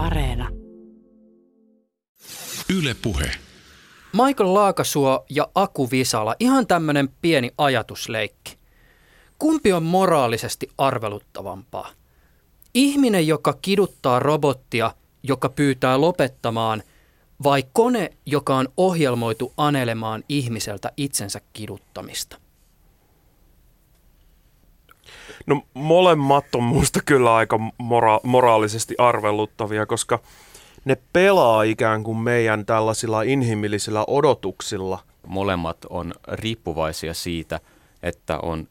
Areena. Yle Puhe. Michael Laakasuo ja Aku Visala, ihan tämmöinen pieni ajatusleikki. Kumpi on moraalisesti arveluttavampaa? Ihminen, joka kiduttaa robottia, joka pyytää lopettamaan, vai kone, joka on ohjelmoitu anelemaan ihmiseltä itsensä kiduttamista? No molemmat on musta kyllä aika mora- moraalisesti arveluttavia, koska ne pelaa ikään kuin meidän tällaisilla inhimillisillä odotuksilla. Molemmat on riippuvaisia siitä, että on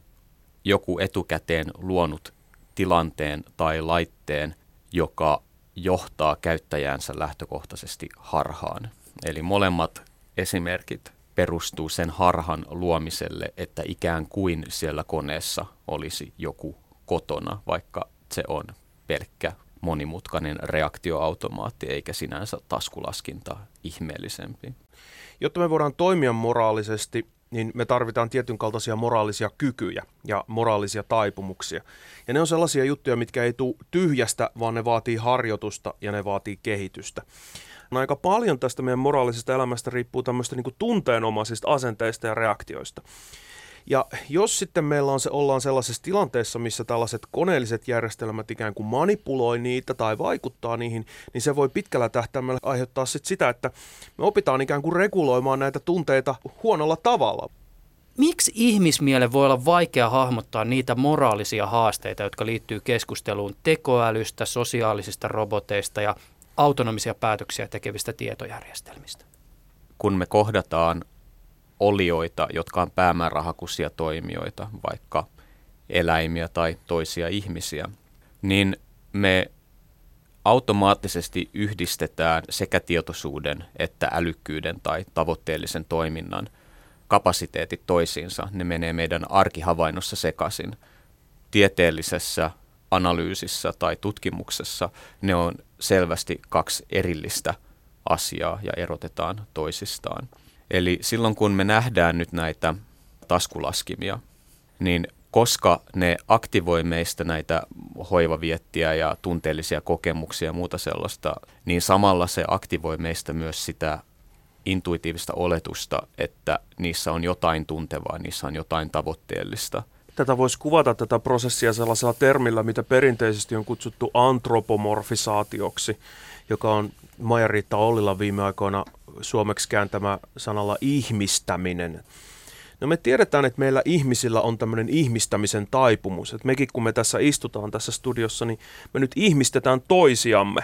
joku etukäteen luonut tilanteen tai laitteen, joka johtaa käyttäjänsä lähtökohtaisesti harhaan. Eli molemmat esimerkit perustuu sen harhan luomiselle, että ikään kuin siellä koneessa olisi joku kotona, vaikka se on pelkkä monimutkainen reaktioautomaatti eikä sinänsä taskulaskinta ihmeellisempi. Jotta me voidaan toimia moraalisesti, niin me tarvitaan tietyn kaltaisia moraalisia kykyjä ja moraalisia taipumuksia. Ja ne on sellaisia juttuja, mitkä ei tule tyhjästä, vaan ne vaatii harjoitusta ja ne vaatii kehitystä. No aika paljon tästä meidän moraalisesta elämästä riippuu tämmöistä niin tunteenomaisista asenteista ja reaktioista. Ja jos sitten meillä on se, ollaan sellaisessa tilanteessa, missä tällaiset koneelliset järjestelmät ikään kuin manipuloi niitä tai vaikuttaa niihin, niin se voi pitkällä tähtäimellä aiheuttaa sit sitä, että me opitaan ikään kuin reguloimaan näitä tunteita huonolla tavalla. Miksi ihmismiele voi olla vaikea hahmottaa niitä moraalisia haasteita, jotka liittyy keskusteluun tekoälystä, sosiaalisista roboteista ja autonomisia päätöksiä tekevistä tietojärjestelmistä? Kun me kohdataan olioita, jotka on päämäärähakuisia toimijoita, vaikka eläimiä tai toisia ihmisiä, niin me automaattisesti yhdistetään sekä tietoisuuden että älykkyyden tai tavoitteellisen toiminnan kapasiteetit toisiinsa. Ne menee meidän arkihavainnossa sekaisin. Tieteellisessä analyysissä tai tutkimuksessa ne on selvästi kaksi erillistä asiaa ja erotetaan toisistaan. Eli silloin kun me nähdään nyt näitä taskulaskimia, niin koska ne aktivoi meistä näitä hoivaviettiä ja tunteellisia kokemuksia ja muuta sellaista, niin samalla se aktivoi meistä myös sitä intuitiivista oletusta, että niissä on jotain tuntevaa, niissä on jotain tavoitteellista. Tätä voisi kuvata tätä prosessia sellaisella termillä, mitä perinteisesti on kutsuttu antropomorfisaatioksi, joka on Maija-Riitta Ollila viime aikoina suomeksi kääntämä sanalla ihmistäminen. No me tiedetään, että meillä ihmisillä on tämmöinen ihmistämisen taipumus. Että mekin kun me tässä istutaan tässä studiossa, niin me nyt ihmistetään toisiamme.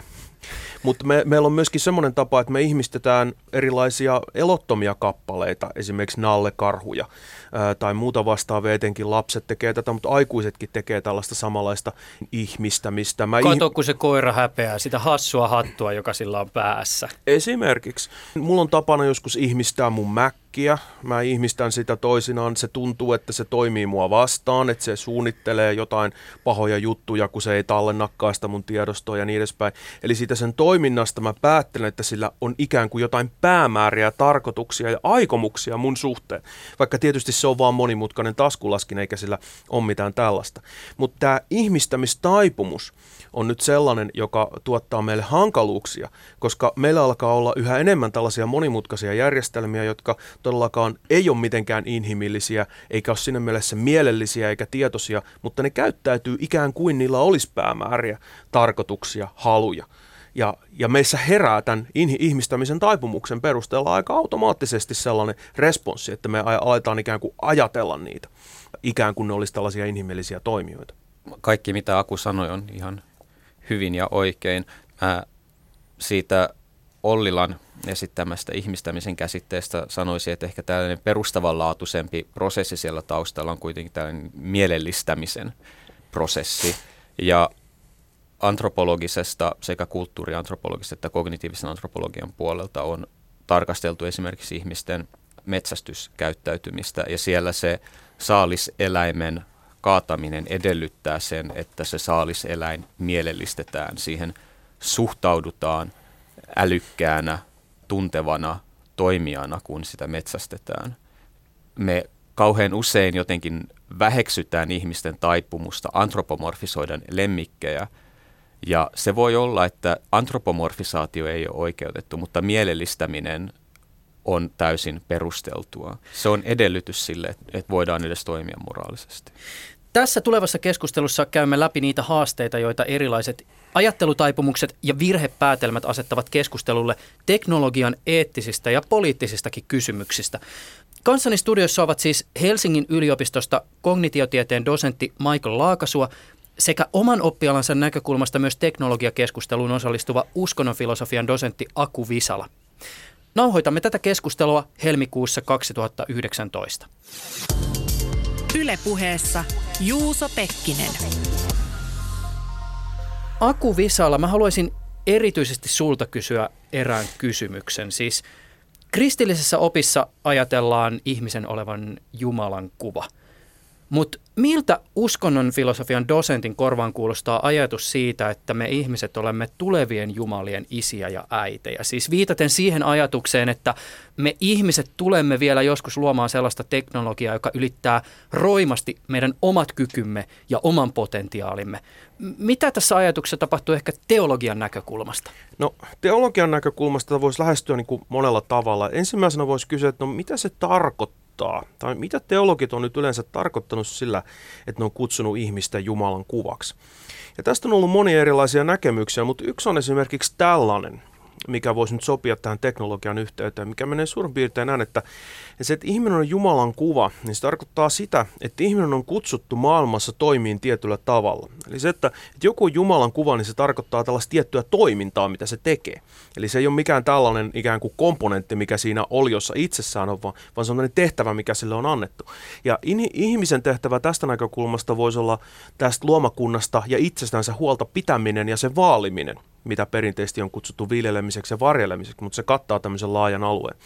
Mutta me, meillä on myöskin semmoinen tapa, että me ihmistetään erilaisia elottomia kappaleita, esimerkiksi nallekarhuja ää, tai muuta vastaavaa, etenkin lapset tekee tätä, mutta aikuisetkin tekee tällaista samanlaista ihmistämistä. Mä Kato, ih- kun se koira häpeää sitä hassua hattua, joka sillä on päässä. Esimerkiksi. Mulla on tapana joskus ihmistää mun mäkkiä. Mä ihmistän sitä toisinaan. Se tuntuu, että se toimii mua vastaan, että se suunnittelee jotain pahoja juttuja, kun se ei tallennakaan sitä mun tiedostoa ja niin edespäin. Eli siitä sen toiminnasta mä päättelen, että sillä on ikään kuin jotain päämääriä, tarkoituksia ja aikomuksia mun suhteen. Vaikka tietysti se on vaan monimutkainen taskulaskin, eikä sillä ole mitään tällaista. Mutta tämä ihmistämistaipumus on nyt sellainen, joka tuottaa meille hankaluuksia, koska meillä alkaa olla yhä enemmän tällaisia monimutkaisia järjestelmiä, jotka todellakaan ei ole mitenkään inhimillisiä, eikä ole siinä mielessä mielellisiä eikä tietoisia, mutta ne käyttäytyy ikään kuin niillä olisi päämääriä, tarkoituksia, haluja. Ja, ja meissä herää tämän ihmistämisen taipumuksen perusteella aika automaattisesti sellainen responssi, että me aletaan ikään kuin ajatella niitä, ikään kuin ne olisi tällaisia inhimillisiä toimijoita. Kaikki mitä Aku sanoi on ihan hyvin ja oikein. Mä siitä Ollilan esittämästä ihmistämisen käsitteestä sanoisin, että ehkä tällainen perustavanlaatuisempi prosessi siellä taustalla on kuitenkin tällainen mielellistämisen prosessi. Ja antropologisesta sekä kulttuuriantropologisesta että kognitiivisen antropologian puolelta on tarkasteltu esimerkiksi ihmisten metsästyskäyttäytymistä ja siellä se saaliseläimen kaataminen edellyttää sen, että se saaliseläin mielellistetään, siihen suhtaudutaan älykkäänä, tuntevana toimijana, kun sitä metsästetään. Me kauhean usein jotenkin väheksytään ihmisten taipumusta antropomorfisoida lemmikkejä – Ja se voi olla, että antropomorfisaatio ei ole oikeutettu, mutta mielellistäminen on täysin perusteltua. Se on edellytys sille, että voidaan edes toimia moraalisesti. Tässä tulevassa keskustelussa käymme läpi niitä haasteita, joita erilaiset ajattelutaipumukset ja virhepäätelmät asettavat keskustelulle teknologian eettisistä ja poliittisistakin kysymyksistä. Kanssani studiossa ovat siis Helsingin yliopistosta kognitiotieteen dosentti Michael Laakasua sekä oman oppialansa näkökulmasta myös teknologiakeskusteluun osallistuva uskonnonfilosofian dosentti Aku Visala. Nauhoitamme tätä keskustelua helmikuussa 2019. Ylepuheessa Juuso Pekkinen. Aku Visala, mä haluaisin erityisesti sulta kysyä erään kysymyksen. Siis kristillisessä opissa ajatellaan ihmisen olevan Jumalan kuva – mutta miltä uskonnon filosofian dosentin korvaan kuulostaa ajatus siitä, että me ihmiset olemme tulevien jumalien isiä ja äitejä? Siis viitaten siihen ajatukseen, että me ihmiset tulemme vielä joskus luomaan sellaista teknologiaa, joka ylittää roimasti meidän omat kykymme ja oman potentiaalimme. Mitä tässä ajatuksessa tapahtuu ehkä teologian näkökulmasta? No teologian näkökulmasta voisi lähestyä niin kuin monella tavalla. Ensimmäisenä voisi kysyä, että no mitä se tarkoittaa? Tarkoittaa, tai mitä teologit on nyt yleensä tarkoittanut sillä, että ne on kutsunut ihmistä Jumalan kuvaksi. Ja tästä on ollut monia erilaisia näkemyksiä, mutta yksi on esimerkiksi tällainen – mikä voisi nyt sopia tähän teknologian yhteyteen, mikä menee suurin piirtein näin, että, se, että ihminen on Jumalan kuva, niin se tarkoittaa sitä, että ihminen on kutsuttu maailmassa toimiin tietyllä tavalla. Eli se, että, että joku on Jumalan kuva, niin se tarkoittaa tällaista tiettyä toimintaa, mitä se tekee. Eli se ei ole mikään tällainen ikään kuin komponentti, mikä siinä oliossa itsessään on, vaan, vaan sellainen tehtävä, mikä sille on annettu. Ja in, ihmisen tehtävä tästä näkökulmasta voisi olla tästä luomakunnasta ja itsestänsä huolta pitäminen ja sen vaaliminen mitä perinteisesti on kutsuttu viljelemiseksi ja varjelemiseksi, mutta se kattaa tämmöisen laajan alueen.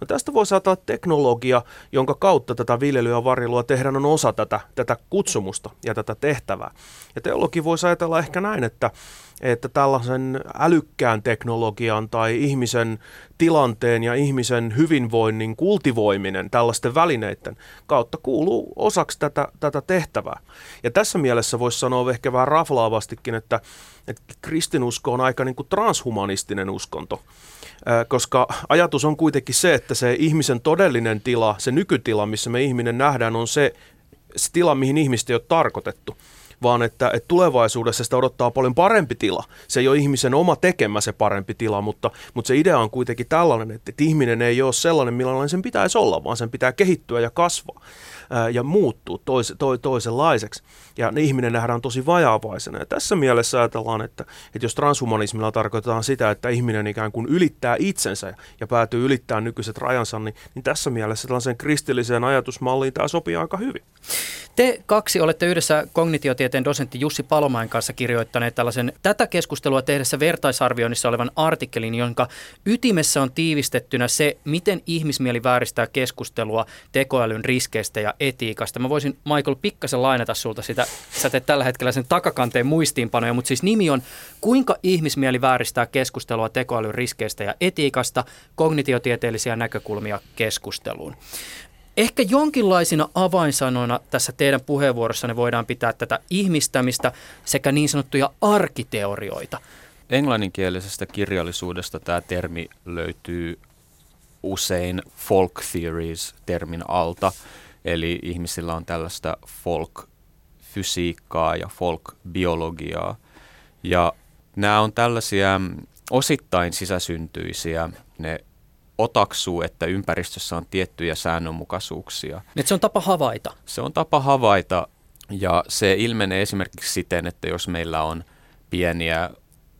No tästä voi saada teknologia, jonka kautta tätä viljelyä ja varjelua tehdään, on osa tätä, tätä kutsumusta ja tätä tehtävää. Ja teologi voisi ajatella ehkä näin, että että tällaisen älykkään teknologian tai ihmisen tilanteen ja ihmisen hyvinvoinnin kultivoiminen tällaisten välineiden kautta kuuluu osaksi tätä, tätä tehtävää. Ja tässä mielessä voisi sanoa ehkä vähän raflaavastikin, että, että kristinusko on aika niin kuin transhumanistinen uskonto koska ajatus on kuitenkin se, että se ihmisen todellinen tila, se nykytila, missä me ihminen nähdään, on se, se tila, mihin ihmistä ei ole tarkoitettu vaan että, että tulevaisuudessa sitä odottaa paljon parempi tila. Se ei ole ihmisen oma tekemä se parempi tila, mutta, mutta se idea on kuitenkin tällainen, että, että ihminen ei ole sellainen, millainen sen pitäisi olla, vaan sen pitää kehittyä ja kasvaa ja muuttua tois, to, toisenlaiseksi. Ja ne ihminen nähdään tosi vajaavaisena. Ja tässä mielessä ajatellaan, että, että jos transhumanismilla tarkoitetaan sitä, että ihminen ikään kuin ylittää itsensä ja päätyy ylittämään nykyiset rajansa, niin, niin tässä mielessä tällaiseen kristilliseen ajatusmalliin tämä sopii aika hyvin. Te kaksi olette yhdessä kognitiotieteen dosentti Jussi Palomain kanssa kirjoittaneet tällaisen tätä keskustelua tehdessä vertaisarvioinnissa olevan artikkelin, jonka ytimessä on tiivistettynä se, miten ihmismieli vääristää keskustelua tekoälyn riskeistä ja etiikasta. Mä voisin Michael pikkasen lainata sulta sitä, sä teet tällä hetkellä sen takakanteen muistiinpanoja, mutta siis nimi on Kuinka ihmismieli vääristää keskustelua tekoälyn riskeistä ja etiikasta, kognitiotieteellisiä näkökulmia keskusteluun. Ehkä jonkinlaisina avainsanoina tässä teidän puheenvuorossanne voidaan pitää tätä ihmistämistä sekä niin sanottuja arkiteorioita. Englanninkielisestä kirjallisuudesta tämä termi löytyy usein folk theories termin alta, eli ihmisillä on tällaista folk-fysiikkaa ja folk-biologiaa. Ja nämä on tällaisia osittain sisäsyntyisiä, ne otaksuu, että ympäristössä on tiettyjä säännönmukaisuuksia. Et se on tapa havaita. Se on tapa havaita ja se ilmenee esimerkiksi siten, että jos meillä on pieniä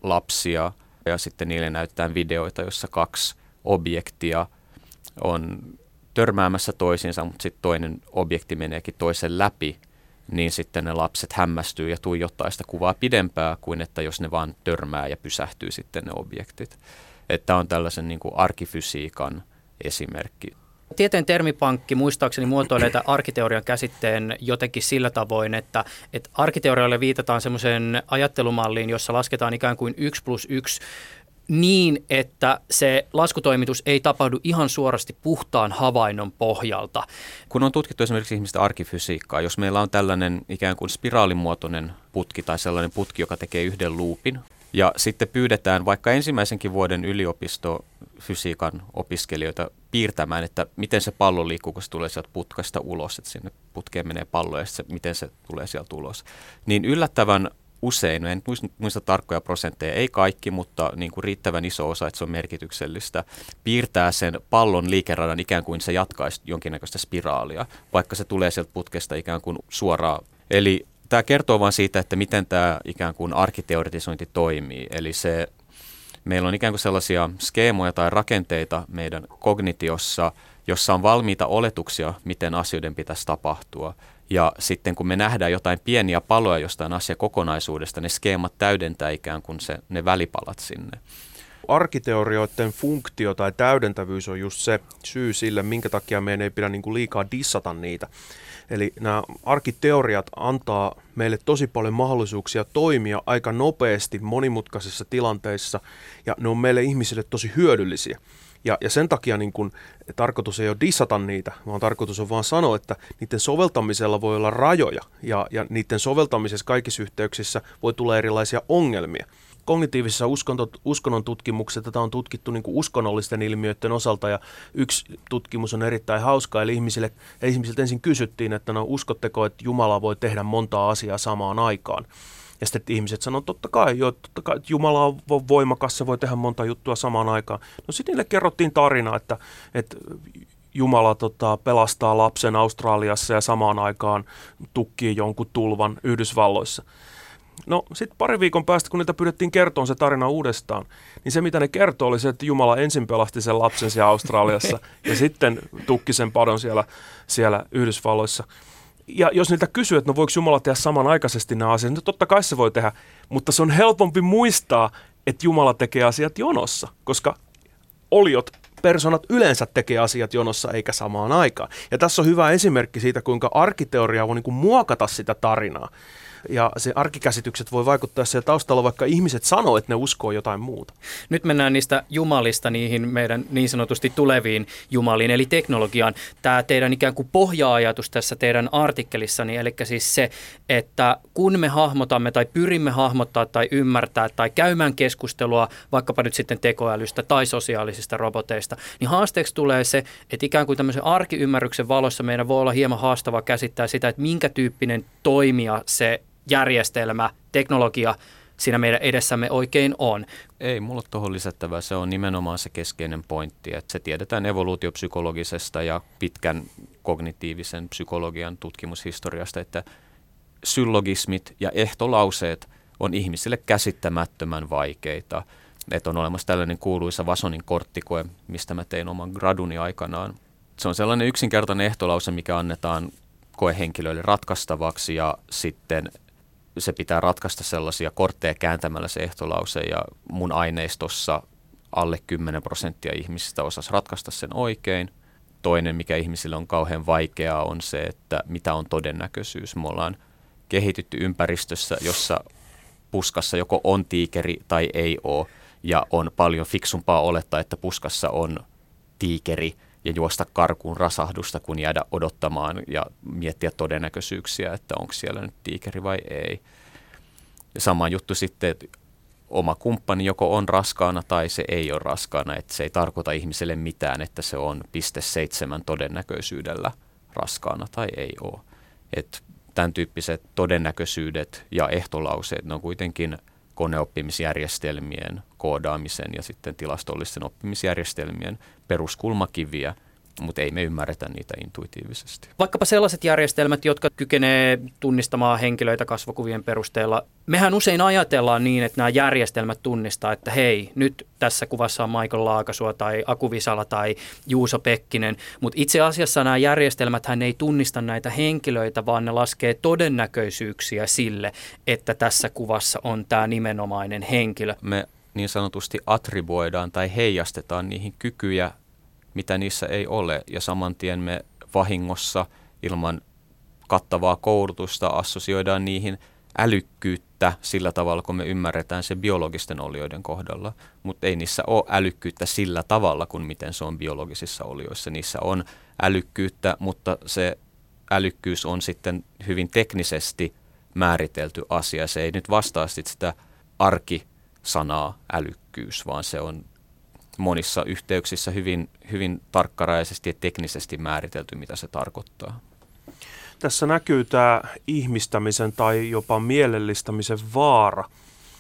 lapsia ja sitten niille näytetään videoita, jossa kaksi objektia on törmäämässä toisiinsa, mutta sitten toinen objekti meneekin toisen läpi, niin sitten ne lapset hämmästyy ja tuijottaa sitä kuvaa pidempää kuin että jos ne vaan törmää ja pysähtyy sitten ne objektit. Että on tällaisen niin kuin arkifysiikan esimerkki. Tieteen termipankki muistaakseni muotoilee tämän arkiteorian käsitteen jotenkin sillä tavoin, että, että arkiteorialle viitataan semmoiseen ajattelumalliin, jossa lasketaan ikään kuin 1 plus 1 niin, että se laskutoimitus ei tapahdu ihan suorasti puhtaan havainnon pohjalta. Kun on tutkittu esimerkiksi ihmistä arkifysiikkaa, jos meillä on tällainen ikään kuin spiraalimuotoinen putki tai sellainen putki, joka tekee yhden luupin. Ja sitten pyydetään vaikka ensimmäisenkin vuoden yliopistofysiikan opiskelijoita piirtämään, että miten se pallo liikkuu, kun se tulee sieltä putkasta ulos, että sinne putkeen menee pallo ja se, miten se tulee sieltä ulos. Niin yllättävän usein, en muista tarkkoja prosentteja, ei kaikki, mutta niin kuin riittävän iso osa, että se on merkityksellistä, piirtää sen pallon liikeradan ikään kuin se jatkaisi jonkinnäköistä spiraalia, vaikka se tulee sieltä putkesta ikään kuin suoraan. Eli tämä kertoo vain siitä, että miten tämä ikään kuin arkiteoretisointi toimii. Eli se, meillä on ikään kuin sellaisia skeemoja tai rakenteita meidän kognitiossa, jossa on valmiita oletuksia, miten asioiden pitäisi tapahtua. Ja sitten kun me nähdään jotain pieniä paloja jostain asiakokonaisuudesta, ne skeemat täydentää ikään kuin se, ne välipalat sinne. Arkiteorioiden funktio tai täydentävyys on just se syy sille, minkä takia meidän ei pidä niin kuin liikaa dissata niitä. Eli nämä arkiteoriat antaa meille tosi paljon mahdollisuuksia toimia aika nopeasti monimutkaisissa tilanteissa, ja ne on meille ihmisille tosi hyödyllisiä. Ja, ja sen takia niin kun, tarkoitus ei ole dissata niitä, vaan tarkoitus on vaan sanoa, että niiden soveltamisella voi olla rajoja ja, ja niiden soveltamisessa kaikissa yhteyksissä voi tulla erilaisia ongelmia. Kognitiivisessa uskonnon tutkimuksessa tätä on tutkittu niin uskonnollisten ilmiöiden osalta ja yksi tutkimus on erittäin hauska, eli ihmisille, ihmisiltä ensin kysyttiin, että no uskotteko, että Jumala voi tehdä montaa asiaa samaan aikaan. Ja sitten ihmiset sanoo, totta kai, jo, totta kai, että Jumala on voimakas, se voi tehdä monta juttua samaan aikaan. No sitten niille kerrottiin tarina, että, että Jumala tota, pelastaa lapsen Australiassa ja samaan aikaan tukkii jonkun tulvan Yhdysvalloissa. No sitten pari viikon päästä, kun niitä pyydettiin kertoa se tarina uudestaan, niin se mitä ne kertoo oli se, että Jumala ensin pelasti sen lapsen siellä Australiassa ja sitten tukki sen padon siellä, siellä Yhdysvalloissa ja jos niiltä kysyy, että no voiko Jumala tehdä samanaikaisesti nämä asiat, niin totta kai se voi tehdä, mutta se on helpompi muistaa, että Jumala tekee asiat jonossa, koska oliot, personat yleensä tekee asiat jonossa eikä samaan aikaan. Ja tässä on hyvä esimerkki siitä, kuinka arkiteoria voi niin kuin muokata sitä tarinaa ja se arkikäsitykset voi vaikuttaa siellä taustalla, vaikka ihmiset sanoo, että ne uskoo jotain muuta. Nyt mennään niistä jumalista niihin meidän niin sanotusti tuleviin jumaliin, eli teknologiaan. Tämä teidän ikään kuin pohja-ajatus tässä teidän artikkelissani, eli siis se, että kun me hahmotamme tai pyrimme hahmottaa tai ymmärtää tai käymään keskustelua vaikkapa nyt sitten tekoälystä tai sosiaalisista roboteista, niin haasteeksi tulee se, että ikään kuin tämmöisen arkiymmärryksen valossa meidän voi olla hieman haastava käsittää sitä, että minkä tyyppinen toimija se järjestelmä, teknologia siinä meidän edessämme oikein on. Ei mulla tuohon lisättävää. Se on nimenomaan se keskeinen pointti, että se tiedetään evoluutiopsykologisesta ja pitkän kognitiivisen psykologian tutkimushistoriasta, että syllogismit ja ehtolauseet on ihmisille käsittämättömän vaikeita. Että on olemassa tällainen kuuluisa Vasonin korttikoe, mistä mä tein oman graduni aikanaan. Se on sellainen yksinkertainen ehtolause, mikä annetaan koehenkilöille ratkaistavaksi ja sitten se pitää ratkaista sellaisia kortteja kääntämällä se ehtolause ja mun aineistossa alle 10 prosenttia ihmisistä osas ratkaista sen oikein. Toinen, mikä ihmisille on kauhean vaikeaa, on se, että mitä on todennäköisyys. Me ollaan kehitytty ympäristössä, jossa puskassa joko on tiikeri tai ei ole, ja on paljon fiksumpaa olettaa, että puskassa on tiikeri – ja juosta karkuun rasahdusta, kun jäädä odottamaan ja miettiä todennäköisyyksiä, että onko siellä nyt tiikeri vai ei. Ja sama juttu sitten, että oma kumppani joko on raskaana tai se ei ole raskaana, että se ei tarkoita ihmiselle mitään, että se on piste seitsemän todennäköisyydellä raskaana tai ei ole. Että tämän tyyppiset todennäköisyydet ja ehtolauseet, ne on kuitenkin koneoppimisjärjestelmien koodaamisen ja sitten tilastollisten oppimisjärjestelmien peruskulmakiviä, mutta ei me ymmärretä niitä intuitiivisesti. Vaikkapa sellaiset järjestelmät, jotka kykenee tunnistamaan henkilöitä kasvokuvien perusteella. Mehän usein ajatellaan niin, että nämä järjestelmät tunnistaa, että hei, nyt tässä kuvassa on Michael Laakasua tai Aku Visala tai Juuso Pekkinen, mutta itse asiassa nämä järjestelmät hän ei tunnista näitä henkilöitä, vaan ne laskee todennäköisyyksiä sille, että tässä kuvassa on tämä nimenomainen henkilö. Me niin sanotusti attribuoidaan tai heijastetaan niihin kykyjä, mitä niissä ei ole. Ja saman tien me vahingossa ilman kattavaa koulutusta assosioidaan niihin älykkyyttä sillä tavalla, kun me ymmärretään se biologisten olioiden kohdalla. Mutta ei niissä ole älykkyyttä sillä tavalla, kuin miten se on biologisissa olioissa. Niissä on älykkyyttä, mutta se älykkyys on sitten hyvin teknisesti määritelty asia. Se ei nyt vastaa sit sitä arkisanaa älykkyys, vaan se on monissa yhteyksissä hyvin, hyvin tarkkaraisesti ja teknisesti määritelty, mitä se tarkoittaa. Tässä näkyy tämä ihmistämisen tai jopa mielellistämisen vaara,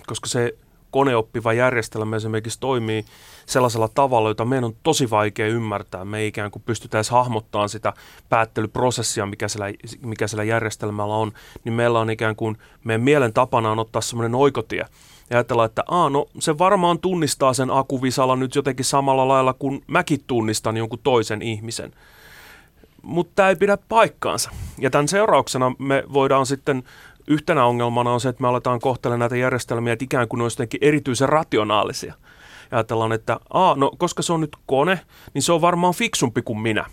koska se koneoppiva järjestelmä esimerkiksi toimii sellaisella tavalla, jota meidän on tosi vaikea ymmärtää. Me ei ikään kuin pystytä edes hahmottamaan sitä päättelyprosessia, mikä siellä, mikä siellä järjestelmällä on, niin meillä on ikään kuin, meidän mielen tapana on ottaa semmoinen oikotie ja ajatella, että Aa, no, se varmaan tunnistaa sen akuvisala nyt jotenkin samalla lailla kuin mäkin tunnistan jonkun toisen ihmisen. Mutta tämä ei pidä paikkaansa. Ja tämän seurauksena me voidaan sitten yhtenä ongelmana on se, että me aletaan kohtelemaan näitä järjestelmiä, että ikään kuin ne olisi erityisen rationaalisia. Ja ajatellaan, että Aa, no, koska se on nyt kone, niin se on varmaan fiksumpi kuin minä.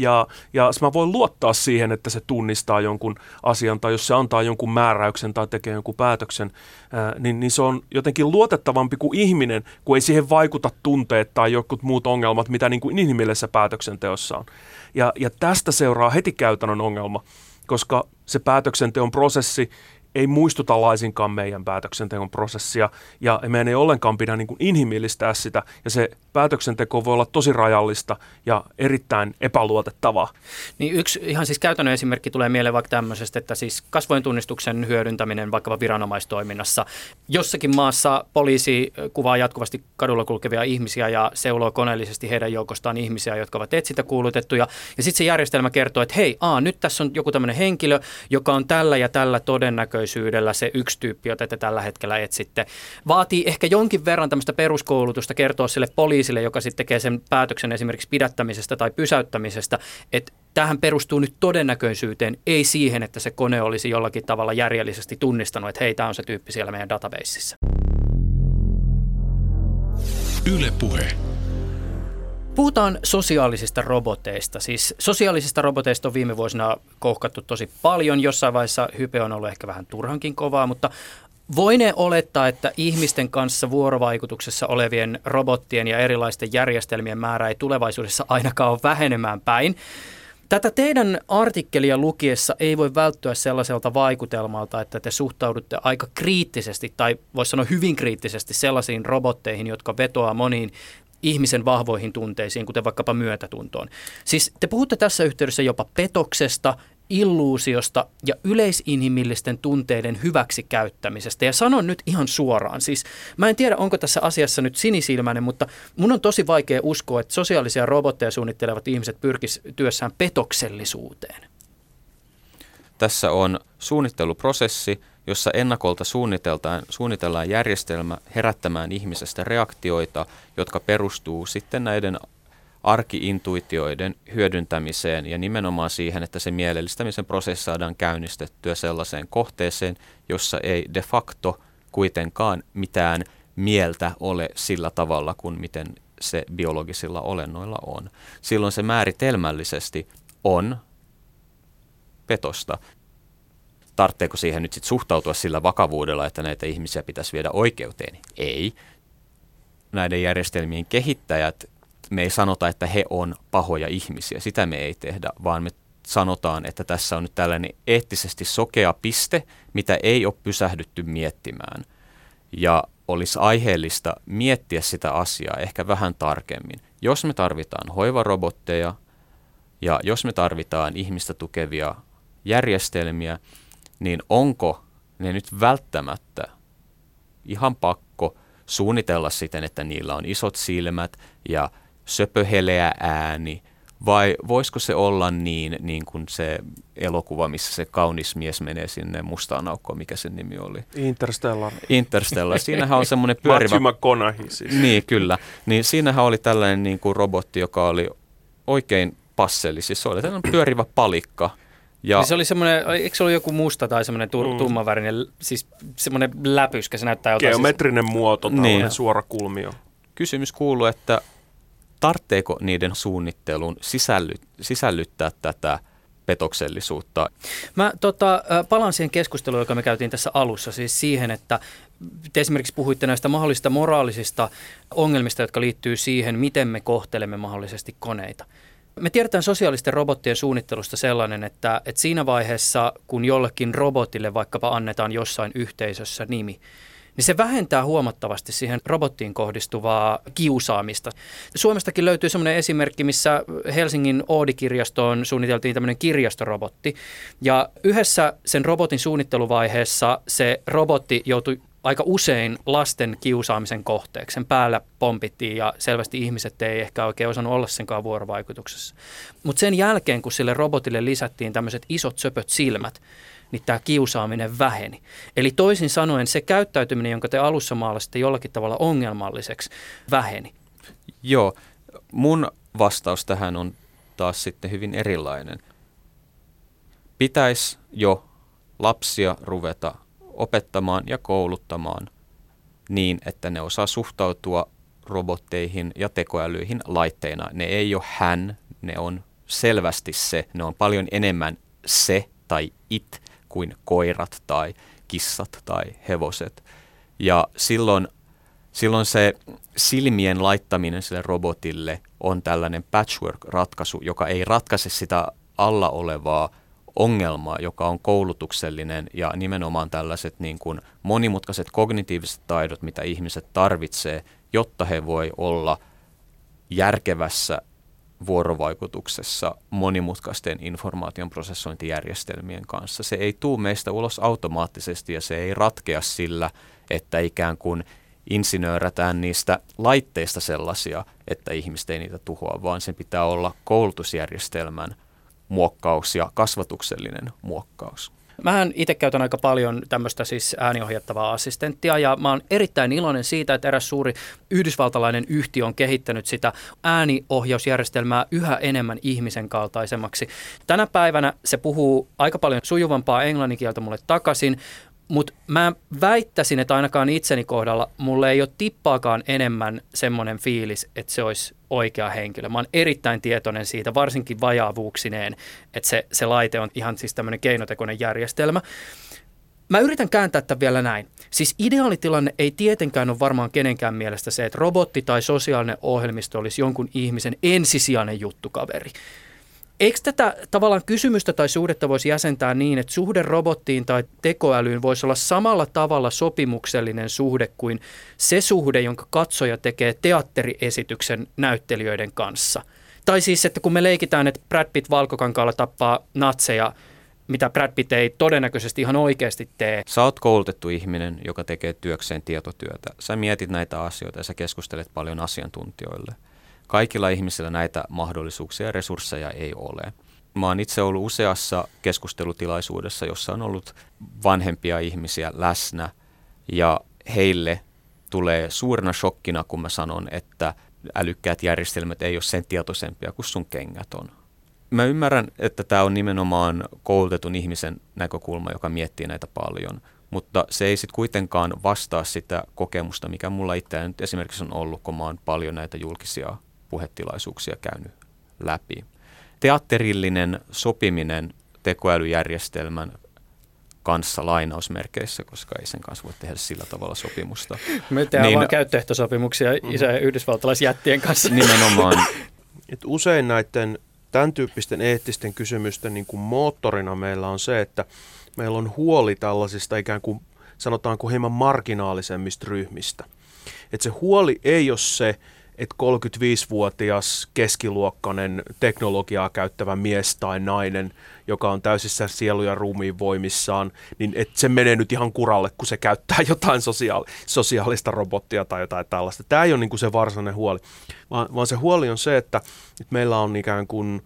Ja, ja mä voin luottaa siihen, että se tunnistaa jonkun asian tai jos se antaa jonkun määräyksen tai tekee jonkun päätöksen, ää, niin, niin se on jotenkin luotettavampi kuin ihminen, kun ei siihen vaikuta tunteet tai jotkut muut ongelmat, mitä niin kuin inhimillisessä päätöksenteossa on. Ja, ja tästä seuraa heti käytännön ongelma, koska se päätöksenteon prosessi ei muistuta laisinkaan meidän päätöksenteon prosessia ja meidän ei ollenkaan pidä niin kuin inhimillistää sitä ja se päätöksenteko voi olla tosi rajallista ja erittäin epäluotettavaa. Niin yksi ihan siis käytännön esimerkki tulee mieleen vaikka tämmöisestä, että siis kasvojen tunnistuksen hyödyntäminen vaikkapa viranomaistoiminnassa. Jossakin maassa poliisi kuvaa jatkuvasti kadulla kulkevia ihmisiä ja seuloo koneellisesti heidän joukostaan ihmisiä, jotka ovat etsintä kuulutettuja. Ja sitten se järjestelmä kertoo, että hei, aa, nyt tässä on joku tämmöinen henkilö, joka on tällä ja tällä todennäköisyydellä se yksi tyyppi, jota te tällä hetkellä etsitte. Vaatii ehkä jonkin verran tämmöistä peruskoulutusta kertoa sille poliisille, joka sitten tekee sen päätöksen esimerkiksi pidättämisestä tai pysäyttämisestä, että tähän perustuu nyt todennäköisyyteen, ei siihen, että se kone olisi jollakin tavalla järjellisesti tunnistanut, että hei, tämä on se tyyppi siellä meidän databaseissa. Yle Puhe. Puhutaan sosiaalisista roboteista. Siis sosiaalisista roboteista on viime vuosina kohkattu tosi paljon. Jossain vaiheessa hype on ollut ehkä vähän turhankin kovaa, mutta Voine olettaa, että ihmisten kanssa vuorovaikutuksessa olevien robottien ja erilaisten järjestelmien määrä ei tulevaisuudessa ainakaan ole vähenemään päin. Tätä teidän artikkelia lukiessa ei voi välttyä sellaiselta vaikutelmalta, että te suhtaudutte aika kriittisesti tai voisi sanoa hyvin kriittisesti sellaisiin robotteihin, jotka vetoaa moniin ihmisen vahvoihin tunteisiin, kuten vaikkapa myötätuntoon. Siis te puhutte tässä yhteydessä jopa petoksesta, illuusiosta ja yleisinhimillisten tunteiden hyväksi käyttämisestä. Ja sanon nyt ihan suoraan, siis mä en tiedä onko tässä asiassa nyt sinisilmäinen, mutta mun on tosi vaikea uskoa, että sosiaalisia robotteja suunnittelevat ihmiset pyrkis työssään petoksellisuuteen. Tässä on suunnitteluprosessi, jossa ennakolta suunnitellaan, suunnitellaan järjestelmä herättämään ihmisestä reaktioita, jotka perustuu sitten näiden arkiintuitioiden hyödyntämiseen ja nimenomaan siihen, että se mielellistämisen prosessi saadaan käynnistettyä sellaiseen kohteeseen, jossa ei de facto kuitenkaan mitään mieltä ole sillä tavalla kuin miten se biologisilla olennoilla on. Silloin se määritelmällisesti on petosta. Tartteeko siihen nyt sit suhtautua sillä vakavuudella, että näitä ihmisiä pitäisi viedä oikeuteen? Ei. Näiden järjestelmien kehittäjät me ei sanota, että he on pahoja ihmisiä. Sitä me ei tehdä, vaan me sanotaan, että tässä on nyt tällainen eettisesti sokea piste, mitä ei ole pysähdytty miettimään. Ja olisi aiheellista miettiä sitä asiaa ehkä vähän tarkemmin. Jos me tarvitaan hoivarobotteja ja jos me tarvitaan ihmistä tukevia järjestelmiä, niin onko ne nyt välttämättä ihan pakko suunnitella siten, että niillä on isot silmät ja söpöheleä ääni, vai voisiko se olla niin, niin kuin se elokuva, missä se kaunis mies menee sinne mustaan aukkoon, mikä sen nimi oli? Interstellar. Interstellar. Siinähän on semmoinen pyörivä... Matthew siis. Niin, kyllä. Niin siinähän oli tällainen niin kuin robotti, joka oli oikein passeli. Siis se oli tällainen pyörivä palikka. Ja niin se oli semmoinen, eikö se ollut joku musta tai semmoinen tur- mm. tummanvärinen, siis semmoinen läpyskä, se näyttää jotain. Geometrinen siis... muoto, niin. suora kulmio. Kysymys kuuluu, että tartteeko niiden suunnittelun sisällyt, sisällyttää tätä petoksellisuutta? Mä tota, palaan siihen keskusteluun, joka me käytiin tässä alussa, siis siihen, että te esimerkiksi puhuitte näistä mahdollisista moraalisista ongelmista, jotka liittyy siihen, miten me kohtelemme mahdollisesti koneita. Me tiedetään sosiaalisten robottien suunnittelusta sellainen, että, että siinä vaiheessa, kun jollekin robotille vaikkapa annetaan jossain yhteisössä nimi, niin se vähentää huomattavasti siihen robottiin kohdistuvaa kiusaamista. Suomestakin löytyy semmoinen esimerkki, missä Helsingin Oodi-kirjastoon suunniteltiin tämmöinen kirjastorobotti. Ja yhdessä sen robotin suunnitteluvaiheessa se robotti joutui aika usein lasten kiusaamisen kohteeksi. Sen päällä pompittiin ja selvästi ihmiset ei ehkä oikein osannut olla senkaan vuorovaikutuksessa. Mutta sen jälkeen, kun sille robotille lisättiin tämmöiset isot söpöt silmät, niin tämä kiusaaminen väheni. Eli toisin sanoen se käyttäytyminen, jonka te alussa maalasitte jollakin tavalla ongelmalliseksi, väheni. Joo, mun vastaus tähän on taas sitten hyvin erilainen. Pitäisi jo lapsia ruveta opettamaan ja kouluttamaan niin, että ne osaa suhtautua robotteihin ja tekoälyihin laitteina. Ne ei ole hän, ne on selvästi se, ne on paljon enemmän se tai it kuin koirat tai kissat tai hevoset. Ja silloin, silloin se silmien laittaminen sille robotille on tällainen patchwork-ratkaisu, joka ei ratkaise sitä alla olevaa ongelmaa, joka on koulutuksellinen ja nimenomaan tällaiset niin kuin monimutkaiset kognitiiviset taidot, mitä ihmiset tarvitsee, jotta he voi olla järkevässä vuorovaikutuksessa monimutkaisten informaation prosessointijärjestelmien kanssa. Se ei tule meistä ulos automaattisesti ja se ei ratkea sillä, että ikään kuin insinöörätään niistä laitteista sellaisia, että ihmiset ei niitä tuhoa, vaan sen pitää olla koulutusjärjestelmän muokkaus ja kasvatuksellinen muokkaus. Mähän itse käytän aika paljon tämmöistä siis ääniohjattavaa assistenttia ja mä oon erittäin iloinen siitä, että eräs suuri yhdysvaltalainen yhtiö on kehittänyt sitä ääniohjausjärjestelmää yhä enemmän ihmisen kaltaisemmaksi. Tänä päivänä se puhuu aika paljon sujuvampaa englanninkieltä mulle takaisin, mutta mä väittäisin, että ainakaan itseni kohdalla mulle ei ole tippaakaan enemmän semmoinen fiilis, että se olisi oikea henkilö. Mä oon erittäin tietoinen siitä, varsinkin vajaavuuksineen, että se, se laite on ihan siis tämmöinen keinotekoinen järjestelmä. Mä yritän kääntää tämän vielä näin. Siis ideaalitilanne ei tietenkään ole varmaan kenenkään mielestä se, että robotti tai sosiaalinen ohjelmisto olisi jonkun ihmisen ensisijainen juttukaveri. Eikö tätä tavallaan kysymystä tai suhdetta voisi jäsentää niin, että suhde robottiin tai tekoälyyn voisi olla samalla tavalla sopimuksellinen suhde kuin se suhde, jonka katsoja tekee teatteriesityksen näyttelijöiden kanssa? Tai siis, että kun me leikitään, että Brad Pitt valkokankaalla tappaa natseja, mitä Brad Pitt ei todennäköisesti ihan oikeasti tee. Sä oot koulutettu ihminen, joka tekee työkseen tietotyötä. Sä mietit näitä asioita ja sä keskustelet paljon asiantuntijoille – Kaikilla ihmisillä näitä mahdollisuuksia ja resursseja ei ole. Mä oon itse ollut useassa keskustelutilaisuudessa, jossa on ollut vanhempia ihmisiä läsnä ja heille tulee suurena shokkina, kun mä sanon, että älykkäät järjestelmät ei ole sen tietoisempia kuin sun kengät on. Mä ymmärrän, että tämä on nimenomaan koulutetun ihmisen näkökulma, joka miettii näitä paljon, mutta se ei sitten kuitenkaan vastaa sitä kokemusta, mikä mulla itse nyt esimerkiksi on ollut, kun mä oon paljon näitä julkisia puhetilaisuuksia käynyt läpi. Teatterillinen sopiminen tekoälyjärjestelmän kanssa lainausmerkeissä, koska ei sen kanssa voi tehdä sillä tavalla sopimusta. Me tehdään niin, vaan käyttöehtosopimuksia mm-hmm. isä- yhdysvaltalaisjättien kanssa. Nimenomaan. Et usein näiden tämän tyyppisten eettisten kysymysten niin kuin moottorina meillä on se, että meillä on huoli tällaisista ikään kuin sanotaanko hieman marginaalisemmista ryhmistä. Et se huoli ei ole se, että 35-vuotias keskiluokkainen teknologiaa käyttävä mies tai nainen, joka on täysissä sielu- ja ruumiin voimissaan, niin että se menee nyt ihan kuralle, kun se käyttää jotain sosiaali- sosiaalista robottia tai jotain tällaista. Tämä ei ole niin kuin se varsinainen huoli, vaan, vaan se huoli on se, että, että meillä on ikään kuin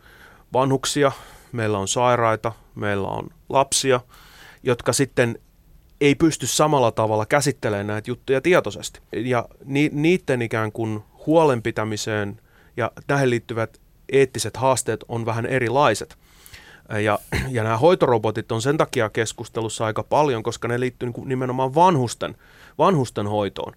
vanhuksia, meillä on sairaita, meillä on lapsia, jotka sitten ei pysty samalla tavalla käsittelemään näitä juttuja tietoisesti. Ja ni, niiden ikään kuin huolenpitämiseen ja tähän liittyvät eettiset haasteet on vähän erilaiset. Ja, ja nämä hoitorobotit on sen takia keskustelussa aika paljon, koska ne liittyy niin nimenomaan vanhusten, vanhusten hoitoon.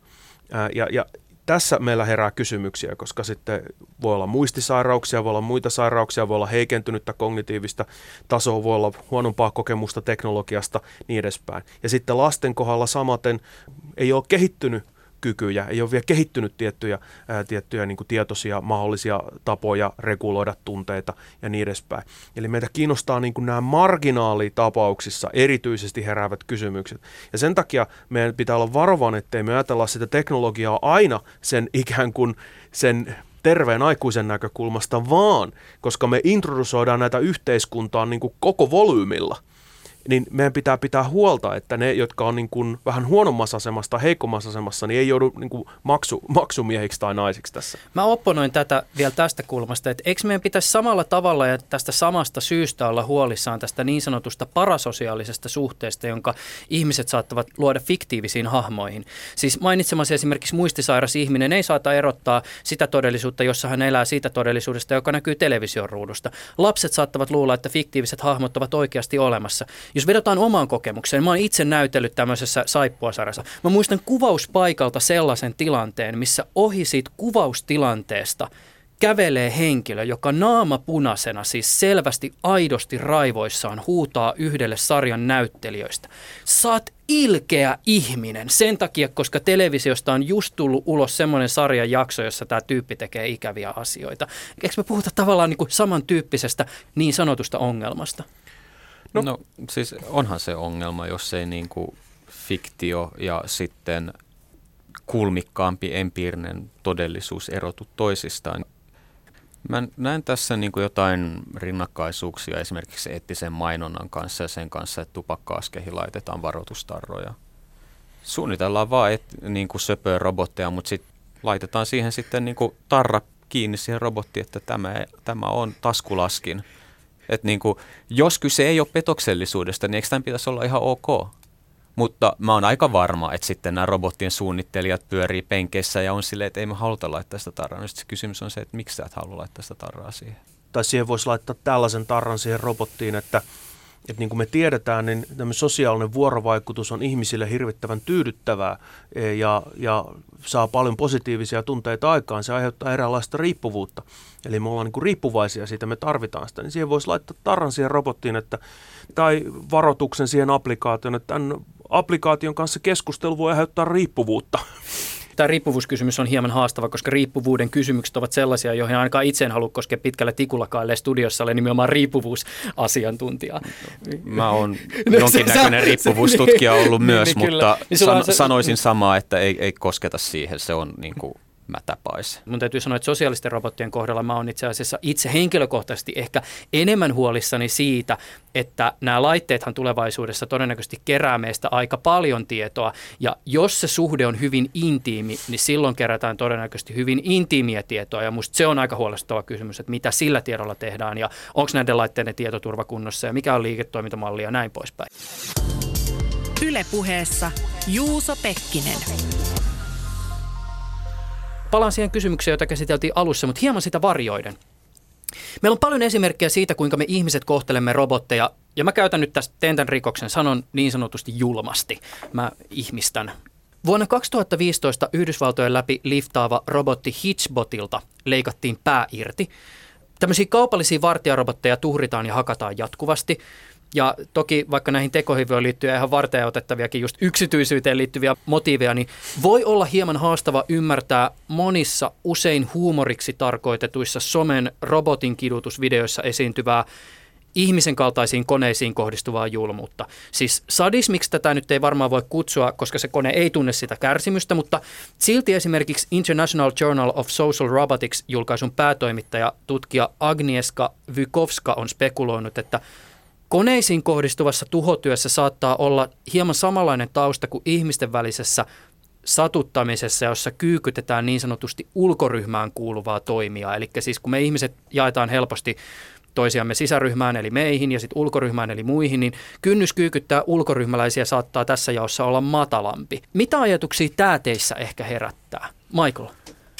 Ja, ja tässä meillä herää kysymyksiä, koska sitten voi olla muistisairauksia, voi olla muita sairauksia, voi olla heikentynyttä kognitiivista tasoa, voi olla huonompaa kokemusta teknologiasta, niin edespäin. Ja sitten lasten kohdalla samaten ei ole kehittynyt kykyjä, ei ole vielä kehittynyt tiettyjä, ää, tiettyjä niin kuin tietoisia mahdollisia tapoja reguloida tunteita ja niin edespäin. Eli meitä kiinnostaa niin kuin nämä marginaalitapauksissa erityisesti heräävät kysymykset. Ja sen takia meidän pitää olla varovan, ettei me ajatella sitä teknologiaa aina sen ikään kuin sen terveen aikuisen näkökulmasta, vaan koska me introdusoidaan näitä yhteiskuntaan niin kuin koko volyymilla – niin meidän pitää pitää huolta, että ne, jotka on niin kuin vähän huonommassa asemassa tai heikommassa asemassa, niin ei joudu niin kuin maksu, maksumiehiksi tai naisiksi tässä. Mä opponoin tätä vielä tästä kulmasta, että eikö meidän pitäisi samalla tavalla ja tästä samasta syystä olla huolissaan tästä niin sanotusta parasosiaalisesta suhteesta, jonka ihmiset saattavat luoda fiktiivisiin hahmoihin. Siis mainitsemasi esimerkiksi muistisairas ihminen ei saata erottaa sitä todellisuutta, jossa hän elää siitä todellisuudesta, joka näkyy television ruudusta. Lapset saattavat luulla, että fiktiiviset hahmot ovat oikeasti olemassa. Jos vedotaan omaan kokemukseen, mä oon itse näytellyt tämmöisessä saippuasarjassa. Mä muistan kuvauspaikalta sellaisen tilanteen, missä ohi siitä kuvaustilanteesta kävelee henkilö, joka naama punaisena, siis selvästi aidosti raivoissaan, huutaa yhdelle sarjan näyttelijöistä. Saat ilkeä ihminen sen takia, koska televisiosta on just tullut ulos semmoinen sarjan jakso, jossa tämä tyyppi tekee ikäviä asioita. Eikö me puhuta tavallaan niin kuin samantyyppisestä niin sanotusta ongelmasta? No, no siis onhan se ongelma, jos ei niin kuin fiktio ja sitten kulmikkaampi empiirinen todellisuus erotu toisistaan. Mä näen tässä niin kuin jotain rinnakkaisuuksia esimerkiksi eettisen mainonnan kanssa ja sen kanssa, että tupakkaaskeihin laitetaan varoitustarroja. Suunnitellaan vaan et, niin kuin söpöä robotteja, mutta sitten laitetaan siihen sitten niin kuin tarra kiinni siihen robottiin, että tämä, tämä on taskulaskin – että niin kuin, jos kyse ei ole petoksellisuudesta, niin eikö tämän pitäisi olla ihan ok? Mutta mä oon aika varma, että sitten nämä robottien suunnittelijat pyörii penkeissä ja on silleen, että ei me haluta laittaa sitä tarraa. Nyt se kysymys on se, että miksi sä et halua laittaa sitä tarraa siihen. Tai siihen voisi laittaa tällaisen tarran siihen robottiin, että – että niin kuin me tiedetään, niin sosiaalinen vuorovaikutus on ihmisille hirvittävän tyydyttävää e, ja, ja saa paljon positiivisia tunteita aikaan. Se aiheuttaa eräänlaista riippuvuutta. Eli me ollaan niin kuin riippuvaisia siitä, me tarvitaan sitä. Niin siihen voisi laittaa tarran siihen robottiin että, tai varoituksen siihen applikaation, että tämän applikaation kanssa keskustelu voi aiheuttaa riippuvuutta tämä riippuvuuskysymys on hieman haastava, koska riippuvuuden kysymykset ovat sellaisia, joihin ainakaan itse en halua koskea pitkällä tikullakaan, studiossa olen nimenomaan riippuvuusasiantuntija. Mä oon jonkinnäköinen riippuvuustutkija ollut niin, myös, niin, mutta niin san- se, sanoisin samaa, että ei, ei kosketa siihen. Se on niin kuin mätäpais. Mun täytyy sanoa, että sosiaalisten robottien kohdalla mä oon itse asiassa itse henkilökohtaisesti ehkä enemmän huolissani siitä, että nämä laitteethan tulevaisuudessa todennäköisesti kerää meistä aika paljon tietoa, ja jos se suhde on hyvin intiimi, niin silloin kerätään todennäköisesti hyvin intiimiä tietoa, ja musta se on aika huolestuttava kysymys, että mitä sillä tiedolla tehdään, ja onko näiden laitteiden tietoturva kunnossa, ja mikä on liiketoimintamalli ja näin poispäin. Ylepuheessa Juuso Pekkinen. Palaan siihen kysymykseen, jota käsiteltiin alussa, mutta hieman sitä varjoiden. Meillä on paljon esimerkkejä siitä, kuinka me ihmiset kohtelemme robotteja, ja mä käytän nyt tästä, teen tämän rikoksen, sanon niin sanotusti julmasti. Mä ihmistän. Vuonna 2015 Yhdysvaltojen läpi liftaava robotti Hitchbotilta leikattiin pää irti. Tämmöisiä kaupallisia vartijarobotteja tuhritaan ja hakataan jatkuvasti. Ja toki vaikka näihin tekoihin voi liittyä ihan varten otettaviakin just yksityisyyteen liittyviä motiiveja, niin voi olla hieman haastava ymmärtää monissa usein huumoriksi tarkoitetuissa somen robotin kidutusvideoissa esiintyvää ihmisen kaltaisiin koneisiin kohdistuvaa julmuutta. Siis sadismiksi tätä nyt ei varmaan voi kutsua, koska se kone ei tunne sitä kärsimystä, mutta silti esimerkiksi International Journal of Social Robotics julkaisun päätoimittaja, tutkija Agnieszka Vykovska on spekuloinut, että Koneisiin kohdistuvassa tuhotyössä saattaa olla hieman samanlainen tausta kuin ihmisten välisessä satuttamisessa, jossa kyykytetään niin sanotusti ulkoryhmään kuuluvaa toimijaa. Eli siis kun me ihmiset jaetaan helposti toisiamme sisäryhmään eli meihin ja sitten ulkoryhmään eli muihin, niin kynnys kyykyttää ulkoryhmäläisiä saattaa tässä jaossa olla matalampi. Mitä ajatuksia tämä teissä ehkä herättää? Michael?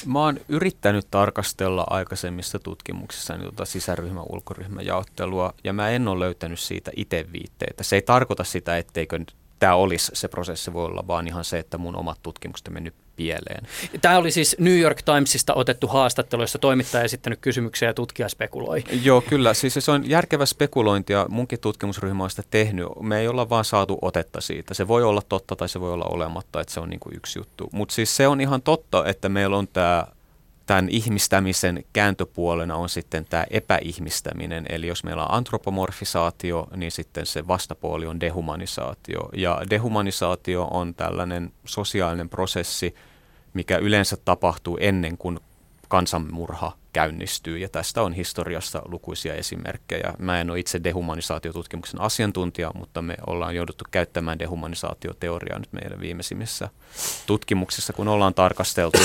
Mä oon yrittänyt tarkastella aikaisemmissa tutkimuksissa niin tuota sisäryhmä ulkoryhmä jaottelua ja mä en ole löytänyt siitä itse viitteitä. Se ei tarkoita sitä, etteikö tämä olisi se prosessi voi olla, vaan ihan se, että mun omat tutkimukset on mennyt pieleen. Tämä oli siis New York Timesista otettu haastattelu, jossa toimittaja esittänyt kysymyksiä ja tutkija spekuloi. Joo, kyllä. Siis se on järkevä spekulointi ja munkin tutkimusryhmä on sitä tehnyt. Me ei olla vaan saatu otetta siitä. Se voi olla totta tai se voi olla olematta, että se on niin kuin yksi juttu. Mutta siis se on ihan totta, että meillä on tämä tämän ihmistämisen kääntöpuolena on sitten tämä epäihmistäminen. Eli jos meillä on antropomorfisaatio, niin sitten se vastapuoli on dehumanisaatio. Ja dehumanisaatio on tällainen sosiaalinen prosessi, mikä yleensä tapahtuu ennen kuin kansanmurha käynnistyy, ja tästä on historiassa lukuisia esimerkkejä. Mä en ole itse dehumanisaatiotutkimuksen asiantuntija, mutta me ollaan jouduttu käyttämään dehumanisaatioteoriaa nyt meidän viimeisimmissä tutkimuksissa, kun ollaan tarkasteltu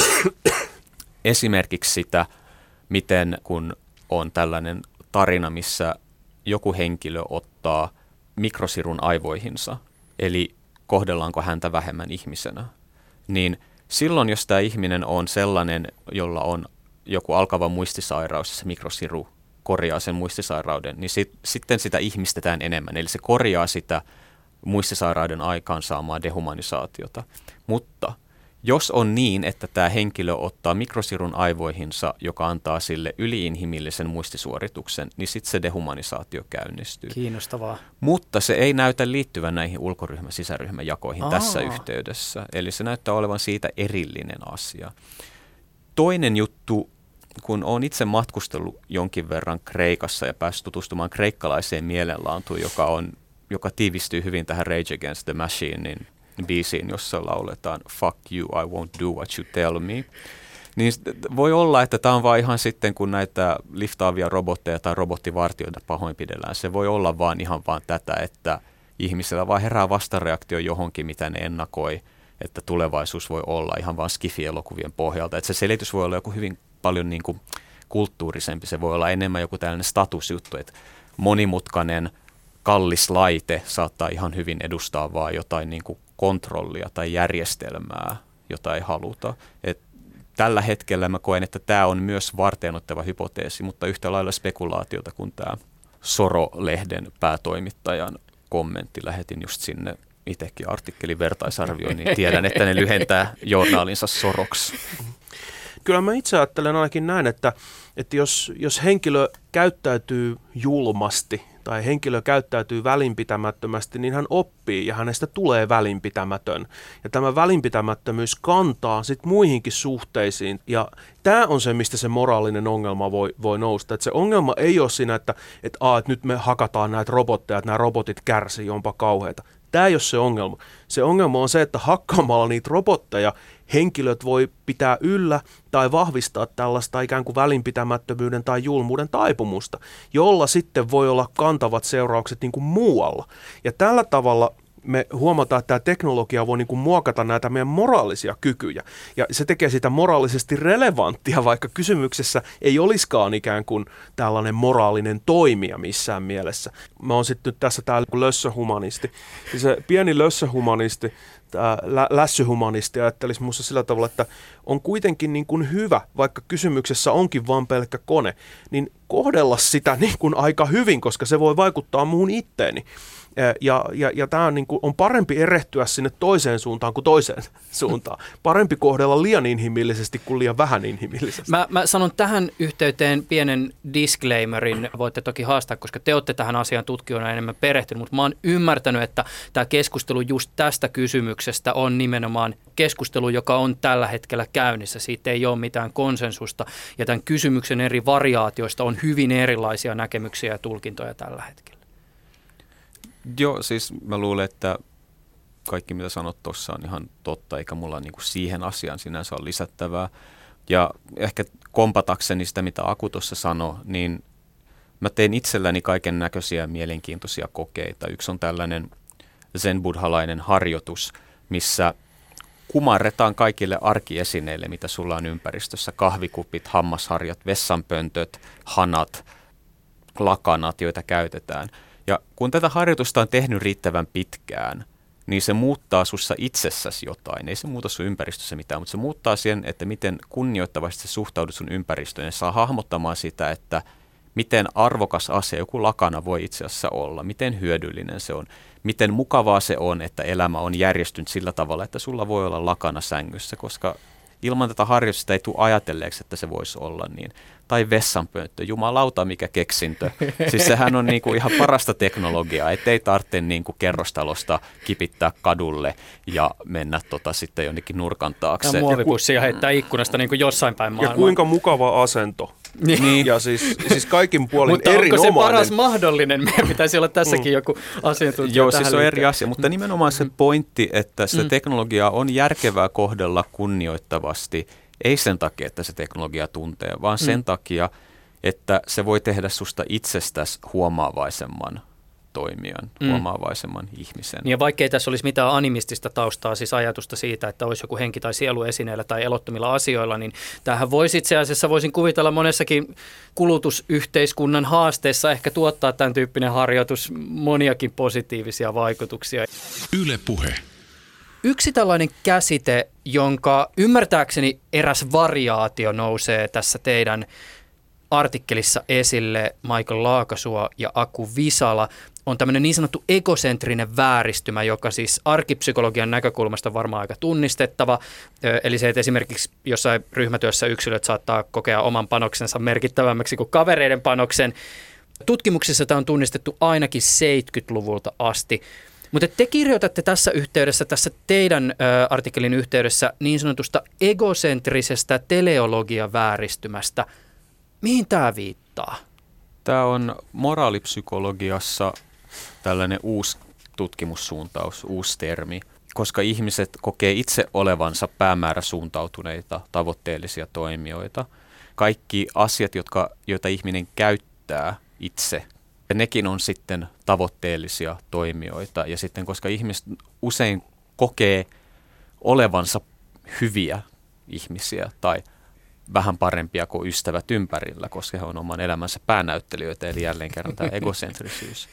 esimerkiksi sitä, miten kun on tällainen tarina, missä joku henkilö ottaa mikrosirun aivoihinsa, eli kohdellaanko häntä vähemmän ihmisenä, niin silloin, jos tämä ihminen on sellainen, jolla on joku alkava muistisairaus se mikrosiru korjaa sen muistisairauden, niin sit, sitten sitä ihmistetään enemmän. Eli se korjaa sitä muistisairauden aikaansaamaa dehumanisaatiota. Mutta jos on niin, että tämä henkilö ottaa mikrosirun aivoihinsa, joka antaa sille yliinhimillisen muistisuorituksen, niin sitten se dehumanisaatio käynnistyy. Kiinnostavaa. Mutta se ei näytä liittyvän näihin ulkoryhmä-sisäryhmäjakoihin Aa. tässä yhteydessä. Eli se näyttää olevan siitä erillinen asia. Toinen juttu, kun olen itse matkustellut jonkin verran Kreikassa ja päässyt tutustumaan kreikkalaiseen mielenlaantuun, joka, on, joka tiivistyy hyvin tähän Rage Against the Machinein biisiin, jossa lauletaan Fuck you, I won't do what you tell me. Niin voi olla, että tämä on vaan ihan sitten, kun näitä liftaavia robotteja tai robottivartioita pahoinpidellään. Se voi olla vaan ihan vaan tätä, että ihmisellä vaan herää vastareaktio johonkin, mitä ne ennakoi, että tulevaisuus voi olla ihan vaan skifi-elokuvien pohjalta. Että se selitys voi olla joku hyvin paljon niin kuin kulttuurisempi. Se voi olla enemmän joku tällainen statusjuttu, että monimutkainen kallis laite saattaa ihan hyvin edustaa vaan jotain niin kuin kontrollia tai järjestelmää, jota ei haluta. Et tällä hetkellä mä koen, että tämä on myös varteenottava hypoteesi, mutta yhtä lailla spekulaatiota kuin tämä Soro-lehden päätoimittajan kommentti. Lähetin just sinne itsekin artikkelin vertaisarvioin, niin tiedän, että ne lyhentää journaalinsa soroksi. Kyllä mä itse ajattelen ainakin näin, että, että jos, jos henkilö käyttäytyy julmasti tai henkilö käyttäytyy välinpitämättömästi, niin hän oppii ja hänestä tulee välinpitämätön. Ja tämä välinpitämättömyys kantaa sitten muihinkin suhteisiin. Ja tämä on se, mistä se moraalinen ongelma voi, voi nousta. Että se ongelma ei ole siinä, että, että, aa, että nyt me hakataan näitä robotteja, että nämä robotit kärsii, onpa kauheita. Tämä ei ole se ongelma. Se ongelma on se, että hakkaamalla niitä robotteja henkilöt voi pitää yllä tai vahvistaa tällaista ikään kuin välinpitämättömyyden tai julmuuden taipumusta, jolla sitten voi olla kantavat seuraukset niin kuin muualla. Ja tällä tavalla me huomataan, että tämä teknologia voi niin kuin muokata näitä meidän moraalisia kykyjä. Ja se tekee sitä moraalisesti relevanttia, vaikka kysymyksessä ei olisikaan ikään kuin tällainen moraalinen toimija missään mielessä. Mä oon sitten nyt tässä täällä lössöhumanisti. Se pieni lössöhumanisti tämä lä- lässyhumanisti ajattelisi minusta sillä tavalla, että on kuitenkin niin kuin hyvä, vaikka kysymyksessä onkin vain pelkkä kone, niin kohdella sitä niin kuin aika hyvin, koska se voi vaikuttaa muuhun itteeni. Ja, ja, ja tämä on, niin kuin, on parempi erehtyä sinne toiseen suuntaan kuin toiseen suuntaan. Parempi kohdella liian inhimillisesti kuin liian vähän inhimillisesti. Mä, mä sanon tähän yhteyteen pienen disclaimerin, voitte toki haastaa, koska te olette tähän asiaan tutkijoina enemmän perehtynyt, mutta mä oon ymmärtänyt, että tämä keskustelu just tästä kysymyksestä on nimenomaan keskustelu, joka on tällä hetkellä käynnissä. Siitä ei ole mitään konsensusta ja tämän kysymyksen eri variaatioista on hyvin erilaisia näkemyksiä ja tulkintoja tällä hetkellä. Joo, siis mä luulen, että kaikki mitä sanot tuossa on ihan totta, eikä mulla niinku siihen asiaan sinänsä ole lisättävää. Ja ehkä kompatakseni sitä, mitä Aku tuossa sanoi, niin mä teen itselläni kaiken näköisiä mielenkiintoisia kokeita. Yksi on tällainen zen-buddhalainen harjoitus, missä kumarretaan kaikille arkiesineille, mitä sulla on ympäristössä. Kahvikupit, hammasharjat, vessanpöntöt, hanat, lakanat, joita käytetään – ja kun tätä harjoitusta on tehnyt riittävän pitkään, niin se muuttaa sussa itsessäsi jotain. Ei se muuta sun ympäristössä mitään, mutta se muuttaa sen, että miten kunnioittavasti se suhtaudut sun ympäristöön. Ja saa hahmottamaan sitä, että miten arvokas asia joku lakana voi itse asiassa olla, miten hyödyllinen se on, miten mukavaa se on, että elämä on järjestynyt sillä tavalla, että sulla voi olla lakana sängyssä, koska ilman tätä harjoitusta ei tule ajatelleeksi, että se voisi olla niin. Tai vessanpönttö, jumalauta mikä keksintö. Siis sehän on niinku ihan parasta teknologiaa, ettei tarvitse niinku kerrostalosta kipittää kadulle ja mennä tota sitten jonnekin nurkan taakse. Ja muovipussia heittää ikkunasta niin kuin jossain päin maailmaa. Ja kuinka mukava asento. Niin. Ja siis, siis kaikin puolin Mutta erinomainen. onko se paras mahdollinen? Meidän pitäisi olla tässäkin mm. joku asiantuntija Joo, tähän siis on eri asia, mutta nimenomaan se pointti, että sitä Mm. teknologiaa on järkevää kohdella kunnioittavasti, ei sen takia, että se teknologia tuntee, vaan sen Mm. takia, että se voi tehdä susta itsestäsi huomaavaisemman toimijan, Mm. huomaavaisemman ihmisen. Ja vaikkei tässä olisi mitään animistista taustaa, siis ajatusta siitä, että olisi joku henki tai sielu esineellä tai elottomilla asioilla, niin tämähän voisi itse asiassa, voisin kuvitella monessakin kulutusyhteiskunnan haasteessa ehkä tuottaa tämän tyyppinen harjoitus moniakin positiivisia vaikutuksia. Yle Puhe. Yksi tällainen käsite, jonka ymmärtääkseni eräs variaatio nousee tässä teidän artikkelissa esille, Michael Laakasuo ja Aku Visala, on tämmöinen niin sanottu egocentrinen vääristymä, joka siis arkipsykologian näkökulmasta varmaan aika tunnistettava. Eli se, että esimerkiksi jossain ryhmätyössä yksilöt saattaa kokea oman panoksensa merkittävämmäksi kuin kavereiden panoksen. Tutkimuksissa tämä on tunnistettu ainakin 70-luvulta asti. Mutta te kirjoitatte tässä yhteydessä, tässä teidän ö, artikkelin yhteydessä niin sanotusta egocentrisestä teleologiavääristymästä. Mihin tämä viittaa? Tämä on moraalipsykologiassa tällainen uusi tutkimussuuntaus, uusi termi, koska ihmiset kokee itse olevansa päämääräsuuntautuneita, tavoitteellisia toimijoita. Kaikki asiat, jotka, joita ihminen käyttää itse, ja nekin on sitten tavoitteellisia toimijoita. Ja sitten, koska ihmiset usein kokee olevansa hyviä ihmisiä tai vähän parempia kuin ystävät ympärillä, koska he on oman elämänsä päänäyttelijöitä, eli jälleen kerran tämä egocentrisyys.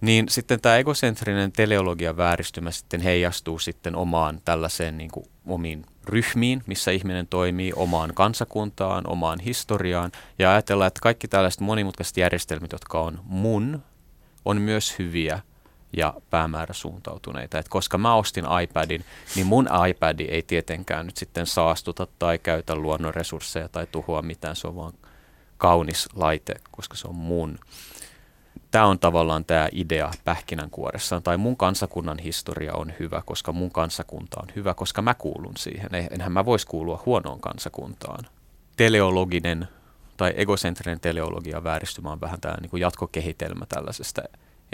Niin sitten tämä egocentrinen teleologian vääristymä sitten heijastuu sitten omaan tällaiseen niin kuin omiin ryhmiin, missä ihminen toimii, omaan kansakuntaan, omaan historiaan. Ja ajatellaan, että kaikki tällaiset monimutkaiset järjestelmät, jotka on mun, on myös hyviä ja päämääräsuuntautuneita. Et koska mä ostin iPadin, niin mun iPad ei tietenkään nyt sitten saastuta tai käytä luonnon resursseja tai tuhoa mitään. Se on vaan kaunis laite, koska se on mun. Tämä on tavallaan tämä idea pähkinänkuoressaan. Tai mun kansakunnan historia on hyvä, koska mun kansakunta on hyvä, koska mä kuulun siihen. Enhän mä voisi kuulua huonoon kansakuntaan. Teleologinen tai egocentrinen teleologia vääristymä on vähän tämä niin jatkokehitelmä tällaisesta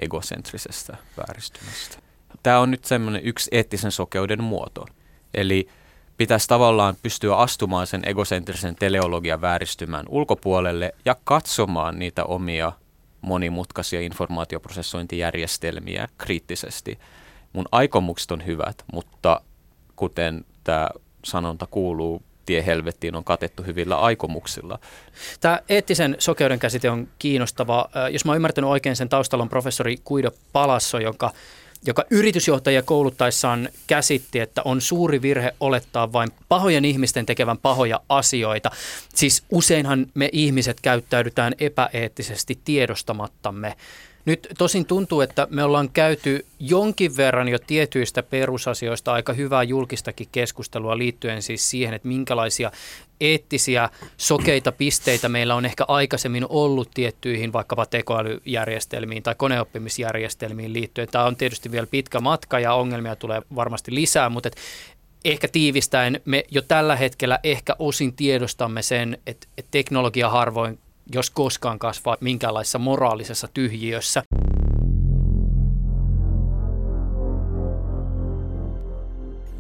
egocentrisestä vääristymästä. Tämä on nyt semmoinen yksi eettisen sokeuden muoto. Eli pitäisi tavallaan pystyä astumaan sen egocentrisen teleologian vääristymään ulkopuolelle ja katsomaan niitä omia monimutkaisia informaatioprosessointijärjestelmiä kriittisesti. Mun aikomukset on hyvät, mutta kuten tämä sanonta kuuluu, tie helvettiin on katettu hyvillä aikomuksilla. Tämä eettisen sokeuden käsite on kiinnostava. Jos mä oon ymmärtänyt oikein, sen taustalla on professori Guido Palasso, joka, joka yritysjohtajia kouluttaessaan käsitti, että on suuri virhe olettaa vain pahojen ihmisten tekevän pahoja asioita. Siis useinhan me ihmiset käyttäydytään epäeettisesti tiedostamattamme. Nyt tosin tuntuu, että me ollaan käyty jonkin verran jo tietyistä perusasioista aika hyvää julkistakin keskustelua liittyen siis siihen, että minkälaisia eettisiä sokeita pisteitä meillä on ehkä aikaisemmin ollut tiettyihin vaikkapa tekoälyjärjestelmiin tai koneoppimisjärjestelmiin liittyen. Tämä on tietysti vielä pitkä matka ja ongelmia tulee varmasti lisää, mutta ehkä tiivistäen me jo tällä hetkellä ehkä osin tiedostamme sen, että, että teknologia harvoin jos koskaan kasvaa minkäänlaisessa moraalisessa tyhjiössä.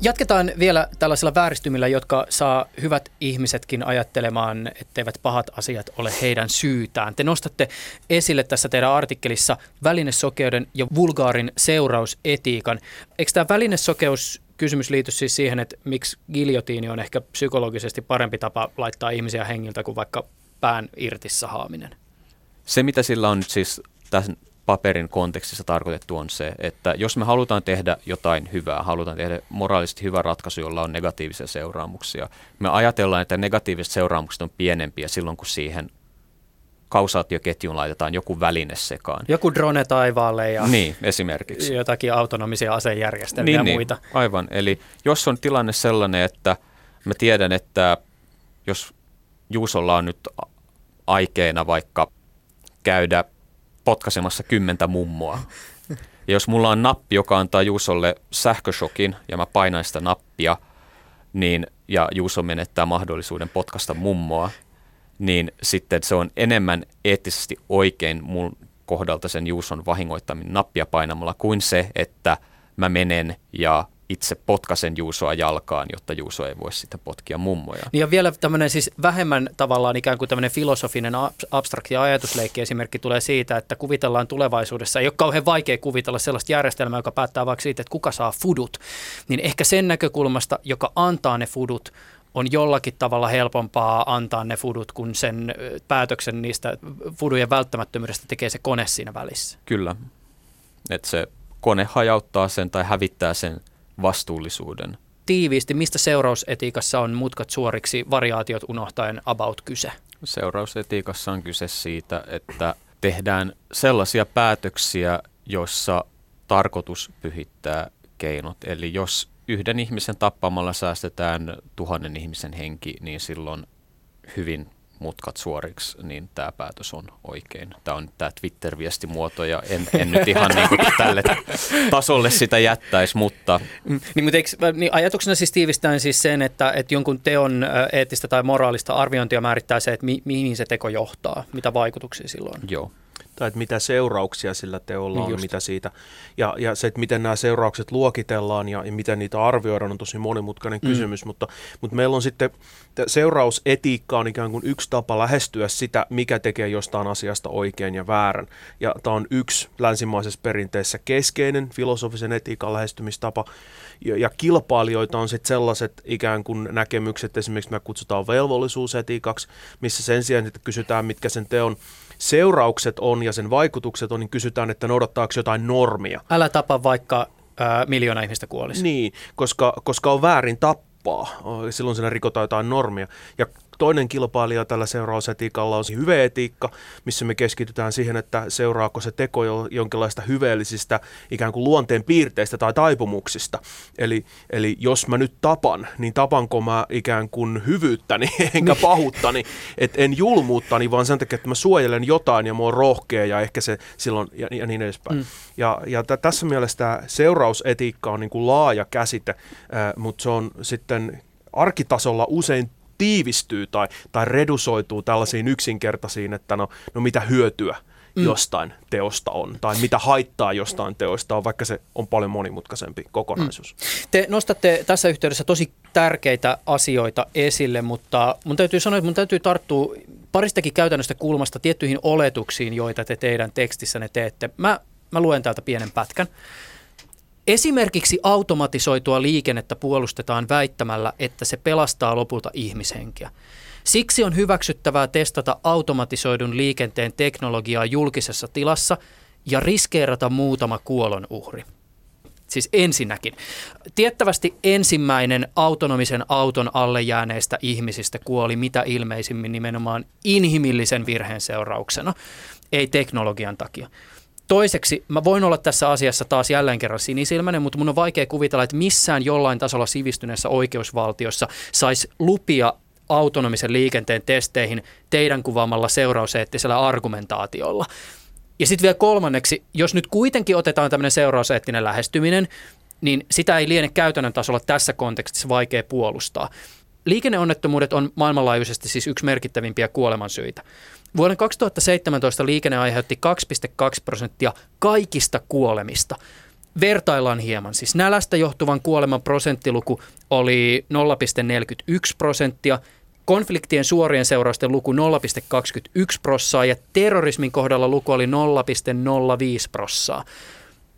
Jatketaan vielä tällaisilla vääristymillä, jotka saa hyvät ihmisetkin ajattelemaan, etteivät pahat asiat ole heidän syytään. Te nostatte esille tässä teidän artikkelissa välinesokeuden ja vulgaarin seurausetiikan. Eikö tämä välinesokeus kysymys liity siis siihen, että miksi giljotiini on ehkä psykologisesti parempi tapa laittaa ihmisiä hengiltä kuin vaikka pään irti sahaaminen? Se, mitä sillä on nyt siis tässä paperin kontekstissa tarkoitettu on se, että jos me halutaan tehdä jotain hyvää, halutaan tehdä moraalisesti hyvä ratkaisu, jolla on negatiivisia seuraamuksia, me ajatellaan, että negatiiviset seuraamukset on pienempiä silloin, kun siihen kausaatioketjuun laitetaan joku väline sekaan. Joku drone taivaalle ja Niin, esimerkiksi. jotakin autonomisia asejärjestelmiä Niin, ja niin, muita. aivan. Eli jos on tilanne sellainen, että Mä tiedän, että jos Juusolla on nyt aikeena vaikka käydä potkasemassa kymmentä mummoa, ja jos mulla on nappi, joka antaa Juusolle sähköshokin ja mä painan sitä nappia, niin, ja Juuso menettää mahdollisuuden potkasta mummoa, niin sitten se on enemmän eettisesti oikein mun kohdalta sen Juuson vahingoittaminen nappia painamalla kuin se, että mä menen ja itse potkasen Juusoa jalkaan, jotta Juuso ei voi sitä potkia mummoja. Niin ja vielä tämmöinen siis vähemmän tavallaan ikään kuin tämmöinen filosofinen abstrakti ajatusleikki esimerkki tulee siitä, että kuvitellaan tulevaisuudessa, ei ole kauhean vaikea kuvitella sellaista järjestelmää, joka päättää vaikka siitä, että kuka saa fudut, niin ehkä sen näkökulmasta, joka antaa ne fudut, on jollakin tavalla helpompaa antaa ne fudut, kun sen päätöksen niistä fudujen välttämättömyydestä tekee se kone siinä välissä. Kyllä, että se kone hajauttaa sen tai hävittää sen vastuullisuuden. Tiiviisti, mistä seurausetiikassa on mutkat suoriksi, variaatiot unohtaen about kyse? Seurausetiikassa on kyse siitä, että tehdään sellaisia päätöksiä, joissa tarkoitus pyhittää keinot. Eli jos yhden ihmisen tappamalla säästetään tuhannen ihmisen henki, niin silloin hyvin mutkat suoriksi, niin tämä päätös on oikein. Tämä on tämä Twitter-viestimuoto ja en, en nyt ihan niin kuin tälle tasolle sitä jättäisi, mutta... Mm, niin, mutta eikö, niin ajatuksena siis tiivistään siis sen, että, että jonkun teon eettistä tai moraalista arviointia määrittää se, että mi, mihin se teko johtaa, mitä vaikutuksia silloin. Joo tai että mitä seurauksia sillä teolla on, niin mitä siitä. Ja, ja se, että miten nämä seuraukset luokitellaan ja, ja miten niitä arvioidaan, on tosi monimutkainen mm. kysymys, mutta, mutta meillä on sitten, seurausetiikka on ikään kuin yksi tapa lähestyä sitä, mikä tekee jostain asiasta oikein ja väärän. Ja tämä on yksi länsimaisessa perinteessä keskeinen filosofisen etiikan lähestymistapa, ja, ja kilpailijoita on sitten sellaiset ikään kuin näkemykset, esimerkiksi me kutsutaan velvollisuusetiikaksi, missä sen sijaan, että kysytään, mitkä sen teon seuraukset on ja sen vaikutukset on, niin kysytään, että noudattaako jotain normia. Älä tapa vaikka ää, miljoona ihmistä kuolisi. Niin, koska, koska on väärin tappaa. Silloin siinä rikotaan jotain normia. Ja Toinen kilpailija tällä seurausetiikalla on hyveetiikka, missä me keskitytään siihen, että seuraako se teko jonkinlaista hyveellisistä ikään kuin luonteen piirteistä tai taipumuksista. Eli, eli jos mä nyt tapan, niin tapanko mä ikään kuin hyvyyttäni enkä niin. pahuttani, että en julmuuttani, vaan sen takia, että mä suojelen jotain ja mä oon rohkea ja ehkä se silloin ja, ja niin edespäin. Mm. Ja, ja t- tässä mielessä tämä seurausetiikka on niin kuin laaja käsite, äh, mutta se on sitten arkitasolla usein tiivistyy tai, tai redusoituu tällaisiin yksinkertaisiin, että no, no mitä hyötyä mm. jostain teosta on, tai mitä haittaa jostain teosta on, vaikka se on paljon monimutkaisempi kokonaisuus. Mm. Te nostatte tässä yhteydessä tosi tärkeitä asioita esille, mutta mun täytyy sanoa, että mun täytyy tarttua paristakin käytännöstä kulmasta tiettyihin oletuksiin, joita te teidän tekstissänne teette. Mä, mä luen täältä pienen pätkän. Esimerkiksi automatisoitua liikennettä puolustetaan väittämällä, että se pelastaa lopulta ihmishenkiä. Siksi on hyväksyttävää testata automatisoidun liikenteen teknologiaa julkisessa tilassa ja riskeerata muutama kuolon uhri. Siis ensinnäkin. Tiettävästi ensimmäinen autonomisen auton alle jääneistä ihmisistä kuoli mitä ilmeisimmin nimenomaan inhimillisen virheen seurauksena, ei teknologian takia. Toiseksi mä voin olla tässä asiassa taas jälleen kerran sinisilmäinen, mutta mun on vaikea kuvitella, että missään jollain tasolla sivistyneessä oikeusvaltiossa saisi lupia autonomisen liikenteen testeihin teidän kuvaamalla seurauseettisellä argumentaatiolla. Ja sitten vielä kolmanneksi, jos nyt kuitenkin otetaan tämmöinen seurauseettinen lähestyminen, niin sitä ei liene käytännön tasolla tässä kontekstissa vaikea puolustaa. Liikenneonnettomuudet on maailmanlaajuisesti siis yksi merkittävimpiä kuolemansyitä. Vuoden 2017 liikenne aiheutti 2,2 prosenttia kaikista kuolemista. Vertaillaan hieman. Siis nälästä johtuvan kuoleman prosenttiluku oli 0,41 prosenttia, konfliktien suorien seurausten luku 0,21 prossaa ja terrorismin kohdalla luku oli 0,05 prossaa.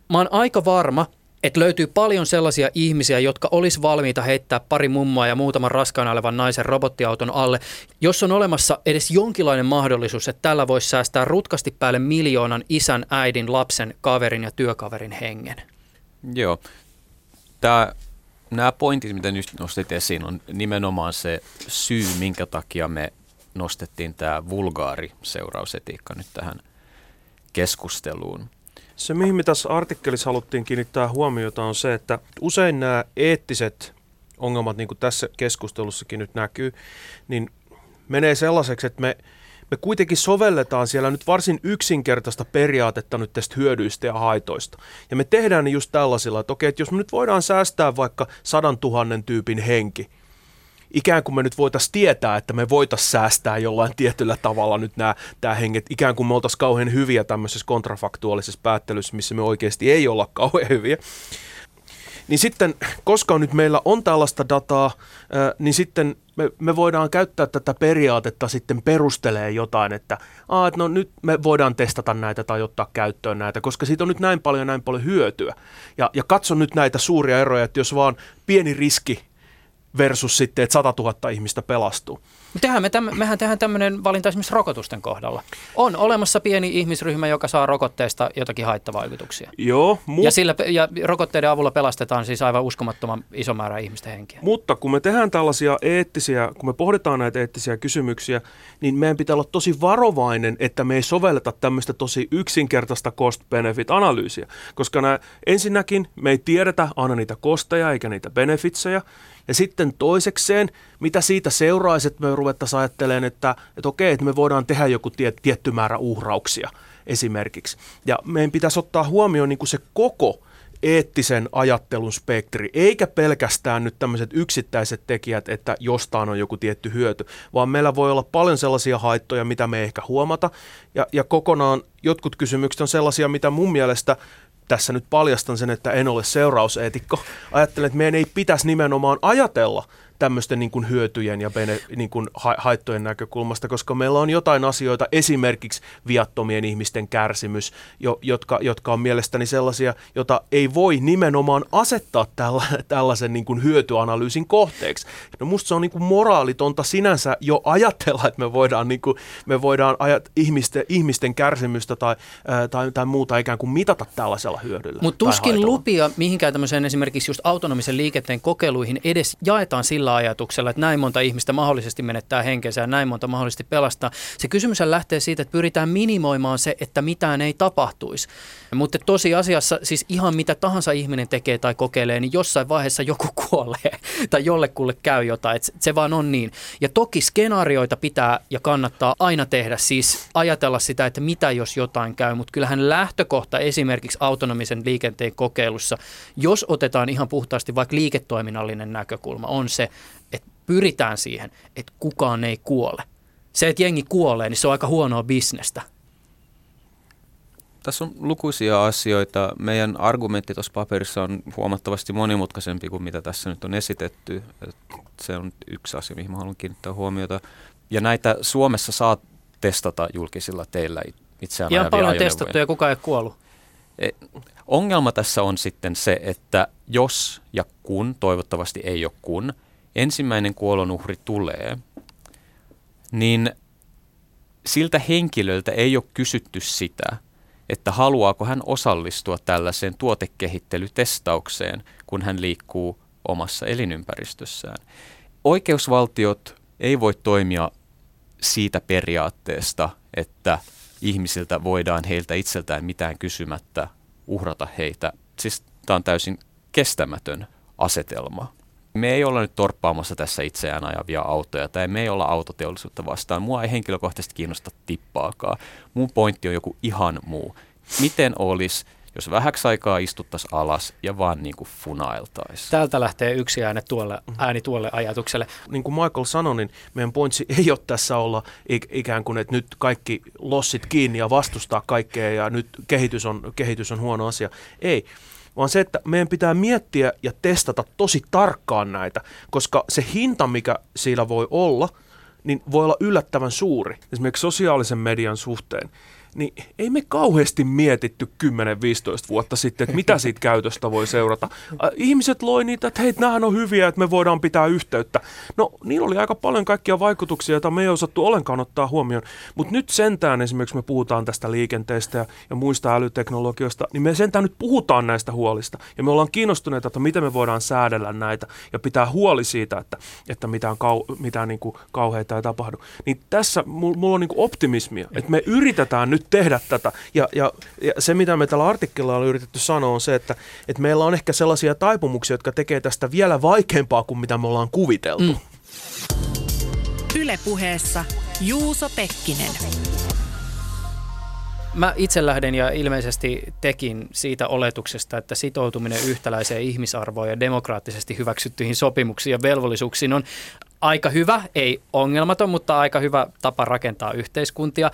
Mä oon aika varma, että löytyy paljon sellaisia ihmisiä, jotka olisi valmiita heittää pari mummoa ja muutaman raskaana olevan naisen robottiauton alle, jos on olemassa edes jonkinlainen mahdollisuus, että tällä voisi säästää rutkasti päälle miljoonan isän, äidin, lapsen, kaverin ja työkaverin hengen. Joo. Tämä, nämä pointit, mitä nyt nostit esiin, on nimenomaan se syy, minkä takia me nostettiin tämä vulgaari seurausetiikka nyt tähän keskusteluun. Se, mihin me tässä artikkelissa haluttiin kiinnittää huomiota, on se, että usein nämä eettiset ongelmat, niin kuin tässä keskustelussakin nyt näkyy, niin menee sellaiseksi, että me, me kuitenkin sovelletaan siellä nyt varsin yksinkertaista periaatetta nyt tästä hyödyistä ja haitoista. Ja me tehdään ne just tällaisilla, että okei, että jos me nyt voidaan säästää vaikka sadan tuhannen tyypin henki, ikään kuin me nyt voitaisiin tietää, että me voitaisiin säästää jollain tietyllä tavalla nyt nämä, tämä henget, ikään kuin me oltaisiin kauhean hyviä tämmöisessä kontrafaktuaalisessa päättelyssä, missä me oikeasti ei olla kauhean hyviä. Niin sitten, koska nyt meillä on tällaista dataa, niin sitten me, me voidaan käyttää tätä periaatetta sitten perustelee jotain, että, Aa, että no nyt me voidaan testata näitä tai ottaa käyttöön näitä, koska siitä on nyt näin paljon näin paljon hyötyä. Ja, ja katso nyt näitä suuria eroja, että jos vaan pieni riski versus sitten, että 100 000 ihmistä pelastuu. Tehdään me täm, mehän tehdään tämmöinen valinta esimerkiksi rokotusten kohdalla. On olemassa pieni ihmisryhmä, joka saa rokotteesta jotakin haittavaikutuksia. Joo, mut... ja, sillä, ja rokotteiden avulla pelastetaan siis aivan uskomattoman iso määrä ihmisten henkiä. Mutta kun me tehdään tällaisia eettisiä, kun me pohditaan näitä eettisiä kysymyksiä, niin meidän pitää olla tosi varovainen, että me ei sovelleta tämmöistä tosi yksinkertaista cost-benefit-analyysiä. Koska nämä, ensinnäkin me ei tiedetä aina niitä kosteja eikä niitä benefitsejä. Ja sitten toisekseen, mitä siitä seuraisi, että me ruvettaisiin ajattelemaan, että, että okei, että me voidaan tehdä joku tie, tietty määrä uhrauksia esimerkiksi. Ja meidän pitäisi ottaa huomioon niin kuin se koko eettisen ajattelun spektri, eikä pelkästään nyt tämmöiset yksittäiset tekijät, että jostain on joku tietty hyöty, vaan meillä voi olla paljon sellaisia haittoja, mitä me ei ehkä huomata, ja, ja kokonaan jotkut kysymykset on sellaisia, mitä mun mielestä tässä nyt paljastan sen, että en ole seurauseetikko. Ajattelen, että meidän ei pitäisi nimenomaan ajatella tämmöisten niin kuin hyötyjen ja bene, niin kuin ha- haittojen näkökulmasta, koska meillä on jotain asioita, esimerkiksi viattomien ihmisten kärsimys, jo, jotka, jotka on mielestäni sellaisia, jota ei voi nimenomaan asettaa tällä, tällaisen niin kuin hyötyanalyysin kohteeksi. No musta se on niin kuin moraalitonta sinänsä jo ajatella, että me voidaan, niin kuin, me voidaan ajat, ihmisten, ihmisten kärsimystä tai, ää, tai, tai muuta ikään kuin mitata tällaisella hyödyllä. Mutta tuskin lupia mihinkään tämmöiseen esimerkiksi just autonomisen liikenteen kokeiluihin edes jaetaan sillä sillä ajatuksella, että näin monta ihmistä mahdollisesti menettää henkensä ja näin monta mahdollisesti pelastaa. Se kysymys lähtee siitä, että pyritään minimoimaan se, että mitään ei tapahtuisi. Mutta tosiasiassa siis ihan mitä tahansa ihminen tekee tai kokeilee, niin jossain vaiheessa joku kuolee tai jollekulle käy jotain. Et se vaan on niin. Ja toki skenaarioita pitää ja kannattaa aina tehdä, siis ajatella sitä, että mitä jos jotain käy, mutta kyllähän lähtökohta esimerkiksi autonomisen liikenteen kokeilussa, jos otetaan ihan puhtaasti vaikka liiketoiminnallinen näkökulma, on se, että pyritään siihen, että kukaan ei kuole. Se, että jengi kuolee, niin se on aika huonoa bisnestä. Tässä on lukuisia asioita. Meidän argumentti tuossa paperissa on huomattavasti monimutkaisempi kuin mitä tässä nyt on esitetty. Se on yksi asia, mihin haluan kiinnittää huomiota. Ja näitä Suomessa saa testata julkisilla teillä itseään Ihan paljon testattu ja kukaan ei kuollut. E, ongelma tässä on sitten se, että jos ja kun, toivottavasti ei ole kun, ensimmäinen kuolonuhri tulee, niin siltä henkilöltä ei ole kysytty sitä, että haluaako hän osallistua tällaiseen tuotekehittelytestaukseen, kun hän liikkuu omassa elinympäristössään. Oikeusvaltiot ei voi toimia siitä periaatteesta, että ihmisiltä voidaan heiltä itseltään mitään kysymättä uhrata heitä. Siis tämä on täysin kestämätön asetelma. Me ei olla nyt torppaamassa tässä itseään ajavia autoja tai me ei olla autoteollisuutta vastaan. Mua ei henkilökohtaisesti kiinnosta tippaakaan. Mun pointti on joku ihan muu. Miten olisi, jos vähäksi aikaa istuttaisiin alas ja vaan niin kuin funailtaisiin? Täältä lähtee yksi ääni tuolle, ääni tuolle ajatukselle. Niin kuin Michael sanoi, niin meidän pointsi ei ole tässä olla ikään kuin, että nyt kaikki lossit kiinni ja vastustaa kaikkea ja nyt kehitys on, kehitys on huono asia. Ei, vaan se, että meidän pitää miettiä ja testata tosi tarkkaan näitä, koska se hinta, mikä siinä voi olla, niin voi olla yllättävän suuri. Esimerkiksi sosiaalisen median suhteen niin ei me kauheasti mietitty 10-15 vuotta sitten, että mitä siitä käytöstä voi seurata. Ihmiset loi niitä, että hei, nämähän on hyviä, että me voidaan pitää yhteyttä. No, niillä oli aika paljon kaikkia vaikutuksia, joita me ei osattu ollenkaan ottaa huomioon. Mutta nyt sentään esimerkiksi me puhutaan tästä liikenteestä ja, ja muista älyteknologioista, niin me sentään nyt puhutaan näistä huolista. Ja me ollaan kiinnostuneita, että miten me voidaan säädellä näitä ja pitää huoli siitä, että, että mitään, kau, mitään niin kuin kauheita ei tapahdu. Niin tässä mulla on niin kuin optimismia, että me yritetään nyt nyt tehdä tätä. Ja, ja, ja se, mitä me tällä artikkelilla on yritetty sanoa, on se, että, että meillä on ehkä sellaisia taipumuksia, jotka tekee tästä vielä vaikeampaa kuin mitä me ollaan kuviteltu. Mm. Ylepuheessa Juuso Pekkinen. Mä itse lähden ja ilmeisesti tekin siitä oletuksesta, että sitoutuminen yhtäläiseen ihmisarvoon ja demokraattisesti hyväksyttyihin sopimuksiin ja velvollisuuksiin on aika hyvä, ei ongelmaton, mutta aika hyvä tapa rakentaa yhteiskuntia.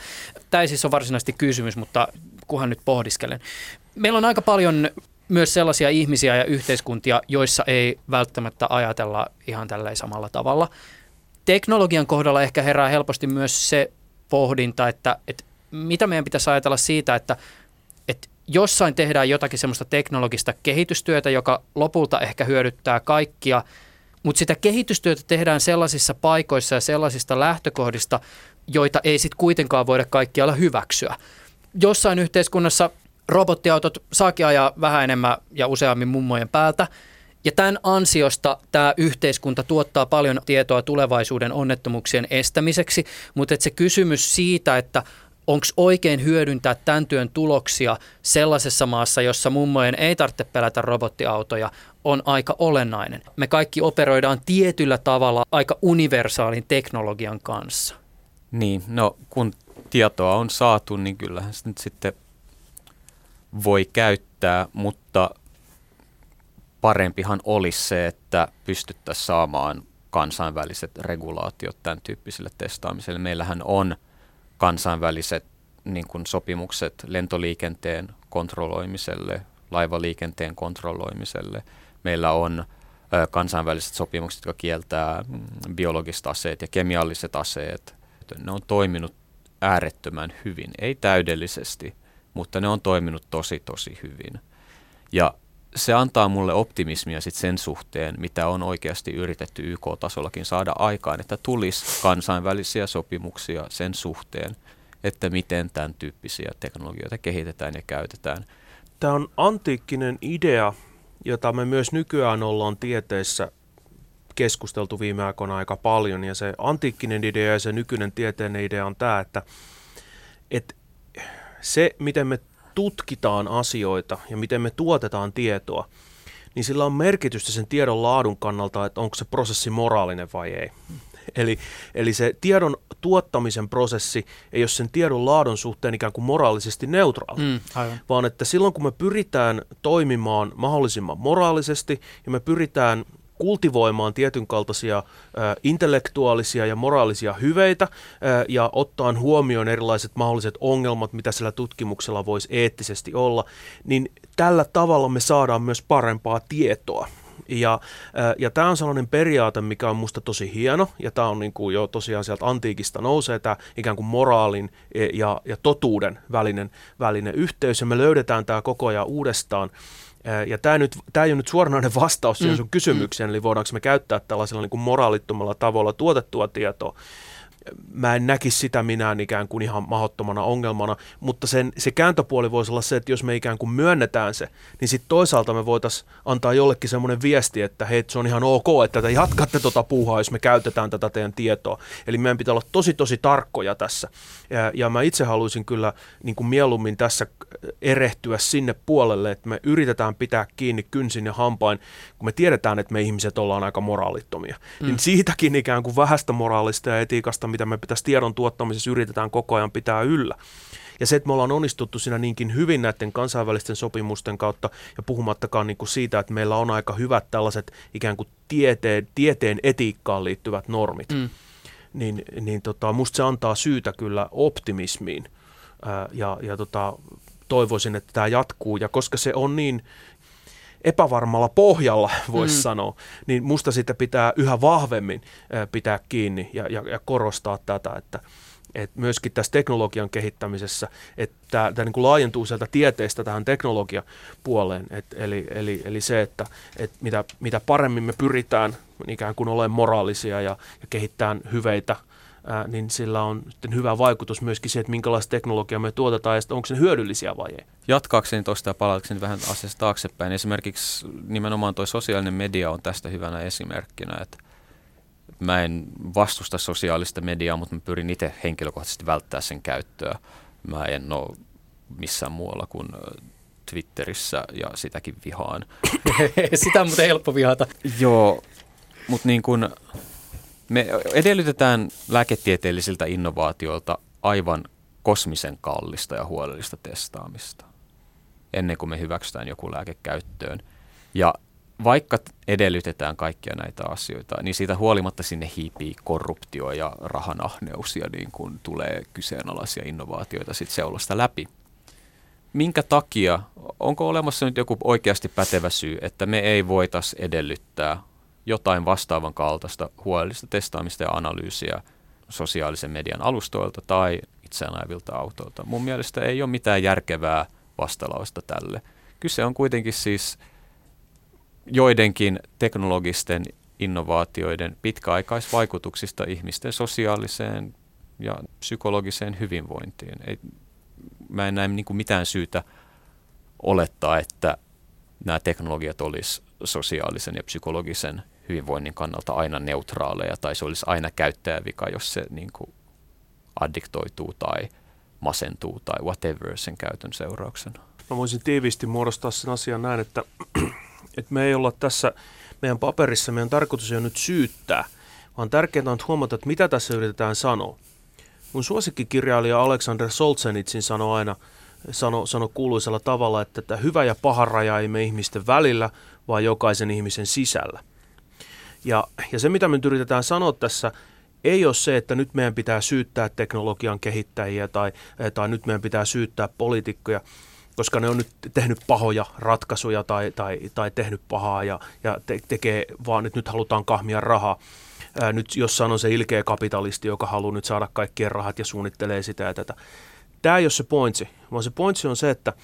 Tämä ei siis ole varsinaisesti kysymys, mutta kunhan nyt pohdiskelen. Meillä on aika paljon myös sellaisia ihmisiä ja yhteiskuntia, joissa ei välttämättä ajatella ihan tällä samalla tavalla. Teknologian kohdalla ehkä herää helposti myös se pohdinta, että, että mitä meidän pitäisi ajatella siitä, että, että jossain tehdään jotakin semmoista teknologista kehitystyötä, joka lopulta ehkä hyödyttää kaikkia, mutta sitä kehitystyötä tehdään sellaisissa paikoissa ja sellaisista lähtökohdista, joita ei sitten kuitenkaan voida kaikkialla hyväksyä. Jossain yhteiskunnassa robottiautot saakin ajaa vähän enemmän ja useammin mummojen päältä, ja tämän ansiosta tämä yhteiskunta tuottaa paljon tietoa tulevaisuuden onnettomuuksien estämiseksi, mutta se kysymys siitä, että onko oikein hyödyntää tämän työn tuloksia sellaisessa maassa, jossa mummojen ei tarvitse pelätä robottiautoja, on aika olennainen. Me kaikki operoidaan tietyllä tavalla aika universaalin teknologian kanssa. Niin, no kun tietoa on saatu, niin kyllähän se nyt sitten voi käyttää, mutta parempihan olisi se, että pystyttäisiin saamaan kansainväliset regulaatiot tämän tyyppiselle testaamiselle. Meillähän on kansainväliset niin kuin sopimukset lentoliikenteen kontrolloimiselle, laivaliikenteen kontrolloimiselle. Meillä on kansainväliset sopimukset, jotka kieltää mm, biologiset aseet ja kemialliset aseet. Ne on toiminut äärettömän hyvin, ei täydellisesti, mutta ne on toiminut tosi tosi hyvin. Ja se antaa mulle optimismia sit sen suhteen, mitä on oikeasti yritetty YK-tasollakin saada aikaan, että tulisi kansainvälisiä sopimuksia sen suhteen, että miten tämän tyyppisiä teknologioita kehitetään ja käytetään. Tämä on antiikkinen idea, jota me myös nykyään ollaan tieteessä keskusteltu viime aikoina aika paljon. Ja se antiikkinen idea ja se nykyinen tieteellinen idea on tämä, että, että se, miten me tutkitaan asioita ja miten me tuotetaan tietoa, niin sillä on merkitystä sen tiedon laadun kannalta, että onko se prosessi moraalinen vai ei. Eli, eli se tiedon tuottamisen prosessi ei ole sen tiedon laadun suhteen ikään kuin moraalisesti neutraali, mm, vaan että silloin kun me pyritään toimimaan mahdollisimman moraalisesti ja me pyritään kultivoimaan tietyn kaltaisia ä, intellektuaalisia ja moraalisia hyveitä ä, ja ottaa huomioon erilaiset mahdolliset ongelmat, mitä sillä tutkimuksella voisi eettisesti olla, niin tällä tavalla me saadaan myös parempaa tietoa. Ja, ja tämä on sellainen periaate, mikä on musta tosi hieno, ja tämä on niin kuin jo tosiaan sieltä antiikista nousee tämä ikään kuin moraalin e, ja, ja totuuden välinen, välinen yhteys, ja me löydetään tämä koko ajan uudestaan. Ja tämä, nyt, tämä ei ole nyt suoranainen vastaus siihen mm. sun kysymykseen, eli voidaanko me käyttää tällaisella niin kuin moraalittomalla tavalla tuotettua tietoa mä en näkisi sitä minään ikään kuin ihan mahdottomana ongelmana, mutta sen, se kääntöpuoli voisi olla se, että jos me ikään kuin myönnetään se, niin sitten toisaalta me voitaisiin antaa jollekin semmoinen viesti, että hei, se on ihan ok, että te jatkatte tuota puuhaa, jos me käytetään tätä teidän tietoa. Eli meidän pitää olla tosi tosi tarkkoja tässä. Ja, ja mä itse haluaisin kyllä niin kuin mieluummin tässä erehtyä sinne puolelle, että me yritetään pitää kiinni kynsin ja hampain, kun me tiedetään, että me ihmiset ollaan aika moraalittomia. Mm. Niin siitäkin ikään kuin vähästä moraalista ja etiikasta, mitä me pitäisi tiedon tuottamisessa yritetään koko ajan pitää yllä. Ja se, että me ollaan onnistuttu siinä niinkin hyvin näiden kansainvälisten sopimusten kautta, ja puhumattakaan niin kuin siitä, että meillä on aika hyvät tällaiset ikään kuin tieteen, tieteen etiikkaan liittyvät normit, mm. niin, niin tota, musta se antaa syytä kyllä optimismiin. Ää, ja ja tota, toivoisin, että tämä jatkuu. Ja koska se on niin epävarmalla pohjalla, voisi mm. sanoa, niin musta sitä pitää yhä vahvemmin pitää kiinni ja, ja, ja korostaa tätä, että, että myöskin tässä teknologian kehittämisessä, että tämä, tämä niin kuin laajentuu sieltä tieteestä tähän teknologiapuoleen. Et, eli, eli, eli se, että et mitä, mitä paremmin me pyritään ikään kuin olemaan moraalisia ja, ja kehittämään hyveitä ää, niin sillä on sitten hyvä vaikutus myöskin siihen, että minkälaista teknologiaa me tuotetaan ja onko se hyödyllisiä vai ei. Jatkaakseni tuosta ja palatakseni vähän asiasta taaksepäin. Esimerkiksi nimenomaan tuo sosiaalinen media on tästä hyvänä esimerkkinä, että mä en vastusta sosiaalista mediaa, mutta mä pyrin itse henkilökohtaisesti välttää sen käyttöä. mä en ole missään muualla kuin Twitterissä ja sitäkin vihaan. Sitä on muuten helppo vihata. Joo, mutta niin kuin me edellytetään lääketieteellisiltä innovaatioilta aivan kosmisen kallista ja huolellista testaamista ennen kuin me hyväksytään joku lääke käyttöön. Ja vaikka edellytetään kaikkia näitä asioita, niin siitä huolimatta sinne hiipii korruptio ja rahanahneus ja niin kuin tulee kyseenalaisia innovaatioita sit seulasta läpi. Minkä takia, onko olemassa nyt joku oikeasti pätevä syy, että me ei voitaisi edellyttää jotain vastaavan kaltaista huolellista testaamista ja analyysiä sosiaalisen median alustoilta tai itseään ajavilta autoilta. Mun mielestä ei ole mitään järkevää vastalausta tälle. Kyse on kuitenkin siis joidenkin teknologisten innovaatioiden pitkäaikaisvaikutuksista ihmisten sosiaaliseen ja psykologiseen hyvinvointiin. Ei, mä en näe niin mitään syytä olettaa, että nämä teknologiat olisi sosiaalisen ja psykologisen hyvinvoinnin kannalta aina neutraaleja tai se olisi aina käyttäjävika, jos se niin kuin addiktoituu tai masentuu tai whatever sen käytön seurauksena. Mä voisin tiiviisti muodostaa sen asian näin, että, että me ei olla tässä meidän paperissa, meidän tarkoitus ei ole nyt syyttää, vaan tärkeintä on huomata, että mitä tässä yritetään sanoa. Mun suosikkikirjailija Alexander Solzhenitsin sanoi aina, sano, sano kuuluisella tavalla, että, että hyvä ja paha raja ei me ihmisten välillä, vaan jokaisen ihmisen sisällä. Ja, ja se, mitä me nyt yritetään sanoa tässä, ei ole se, että nyt meidän pitää syyttää teknologian kehittäjiä tai, tai nyt meidän pitää syyttää poliitikkoja, koska ne on nyt tehnyt pahoja ratkaisuja tai, tai, tai tehnyt pahaa ja, ja te, tekee vaan, että nyt halutaan kahmia rahaa. Ää, nyt jossain on se ilkeä kapitalisti, joka haluaa nyt saada kaikkien rahat ja suunnittelee sitä ja tätä. Tämä ei ole se pointsi, vaan se pointsi on se, että –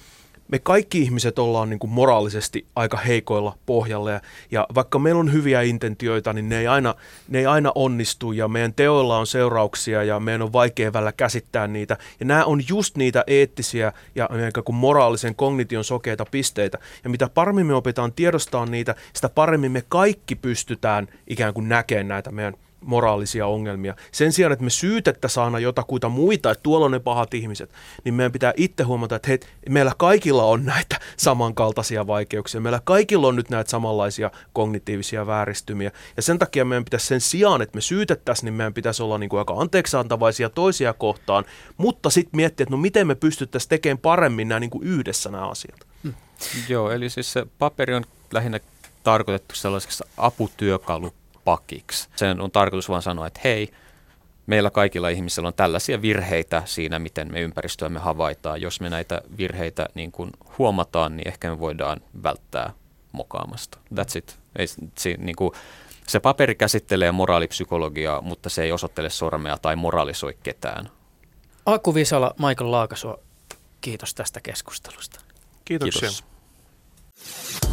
me kaikki ihmiset ollaan niin kuin moraalisesti aika heikoilla pohjalla ja, ja vaikka meillä on hyviä intentioita, niin ne ei, aina, ne ei aina onnistu ja meidän teoilla on seurauksia ja meidän on vaikea välillä käsittää niitä. Ja nämä on just niitä eettisiä ja kuin moraalisen kognition sokeita pisteitä. Ja mitä paremmin me opitaan tiedostaa niitä, sitä paremmin me kaikki pystytään ikään kuin näkemään näitä meidän moraalisia ongelmia. Sen sijaan, että me syytettäisiin aina jotakuita muita, että tuolla on ne pahat ihmiset, niin meidän pitää itse huomata, että hei, meillä kaikilla on näitä samankaltaisia vaikeuksia. Meillä kaikilla on nyt näitä samanlaisia kognitiivisia vääristymiä. Ja sen takia meidän pitäisi sen sijaan, että me syytettäisiin, niin meidän pitäisi olla niin kuin aika anteeksiantavaisia toisia kohtaan, mutta sitten miettiä, että no miten me pystyttäisiin tekemään paremmin nämä niin kuin yhdessä nämä asiat. Hmm. Joo, eli siis se paperi on lähinnä tarkoitettu sellaiseksi aputyökalu pakiksi. Sen on tarkoitus vaan sanoa, että hei, meillä kaikilla ihmisillä on tällaisia virheitä siinä, miten me ympäristöämme havaitaan. Jos me näitä virheitä niin kuin huomataan, niin ehkä me voidaan välttää mokaamasta. That's it. Ei, se, niin kuin, se paperi käsittelee moraalipsykologiaa, mutta se ei osoittele sormea tai moralisoi ketään. Aku Visala, Michael Laakasuo, kiitos tästä keskustelusta. Kiitoksia. Kiitos.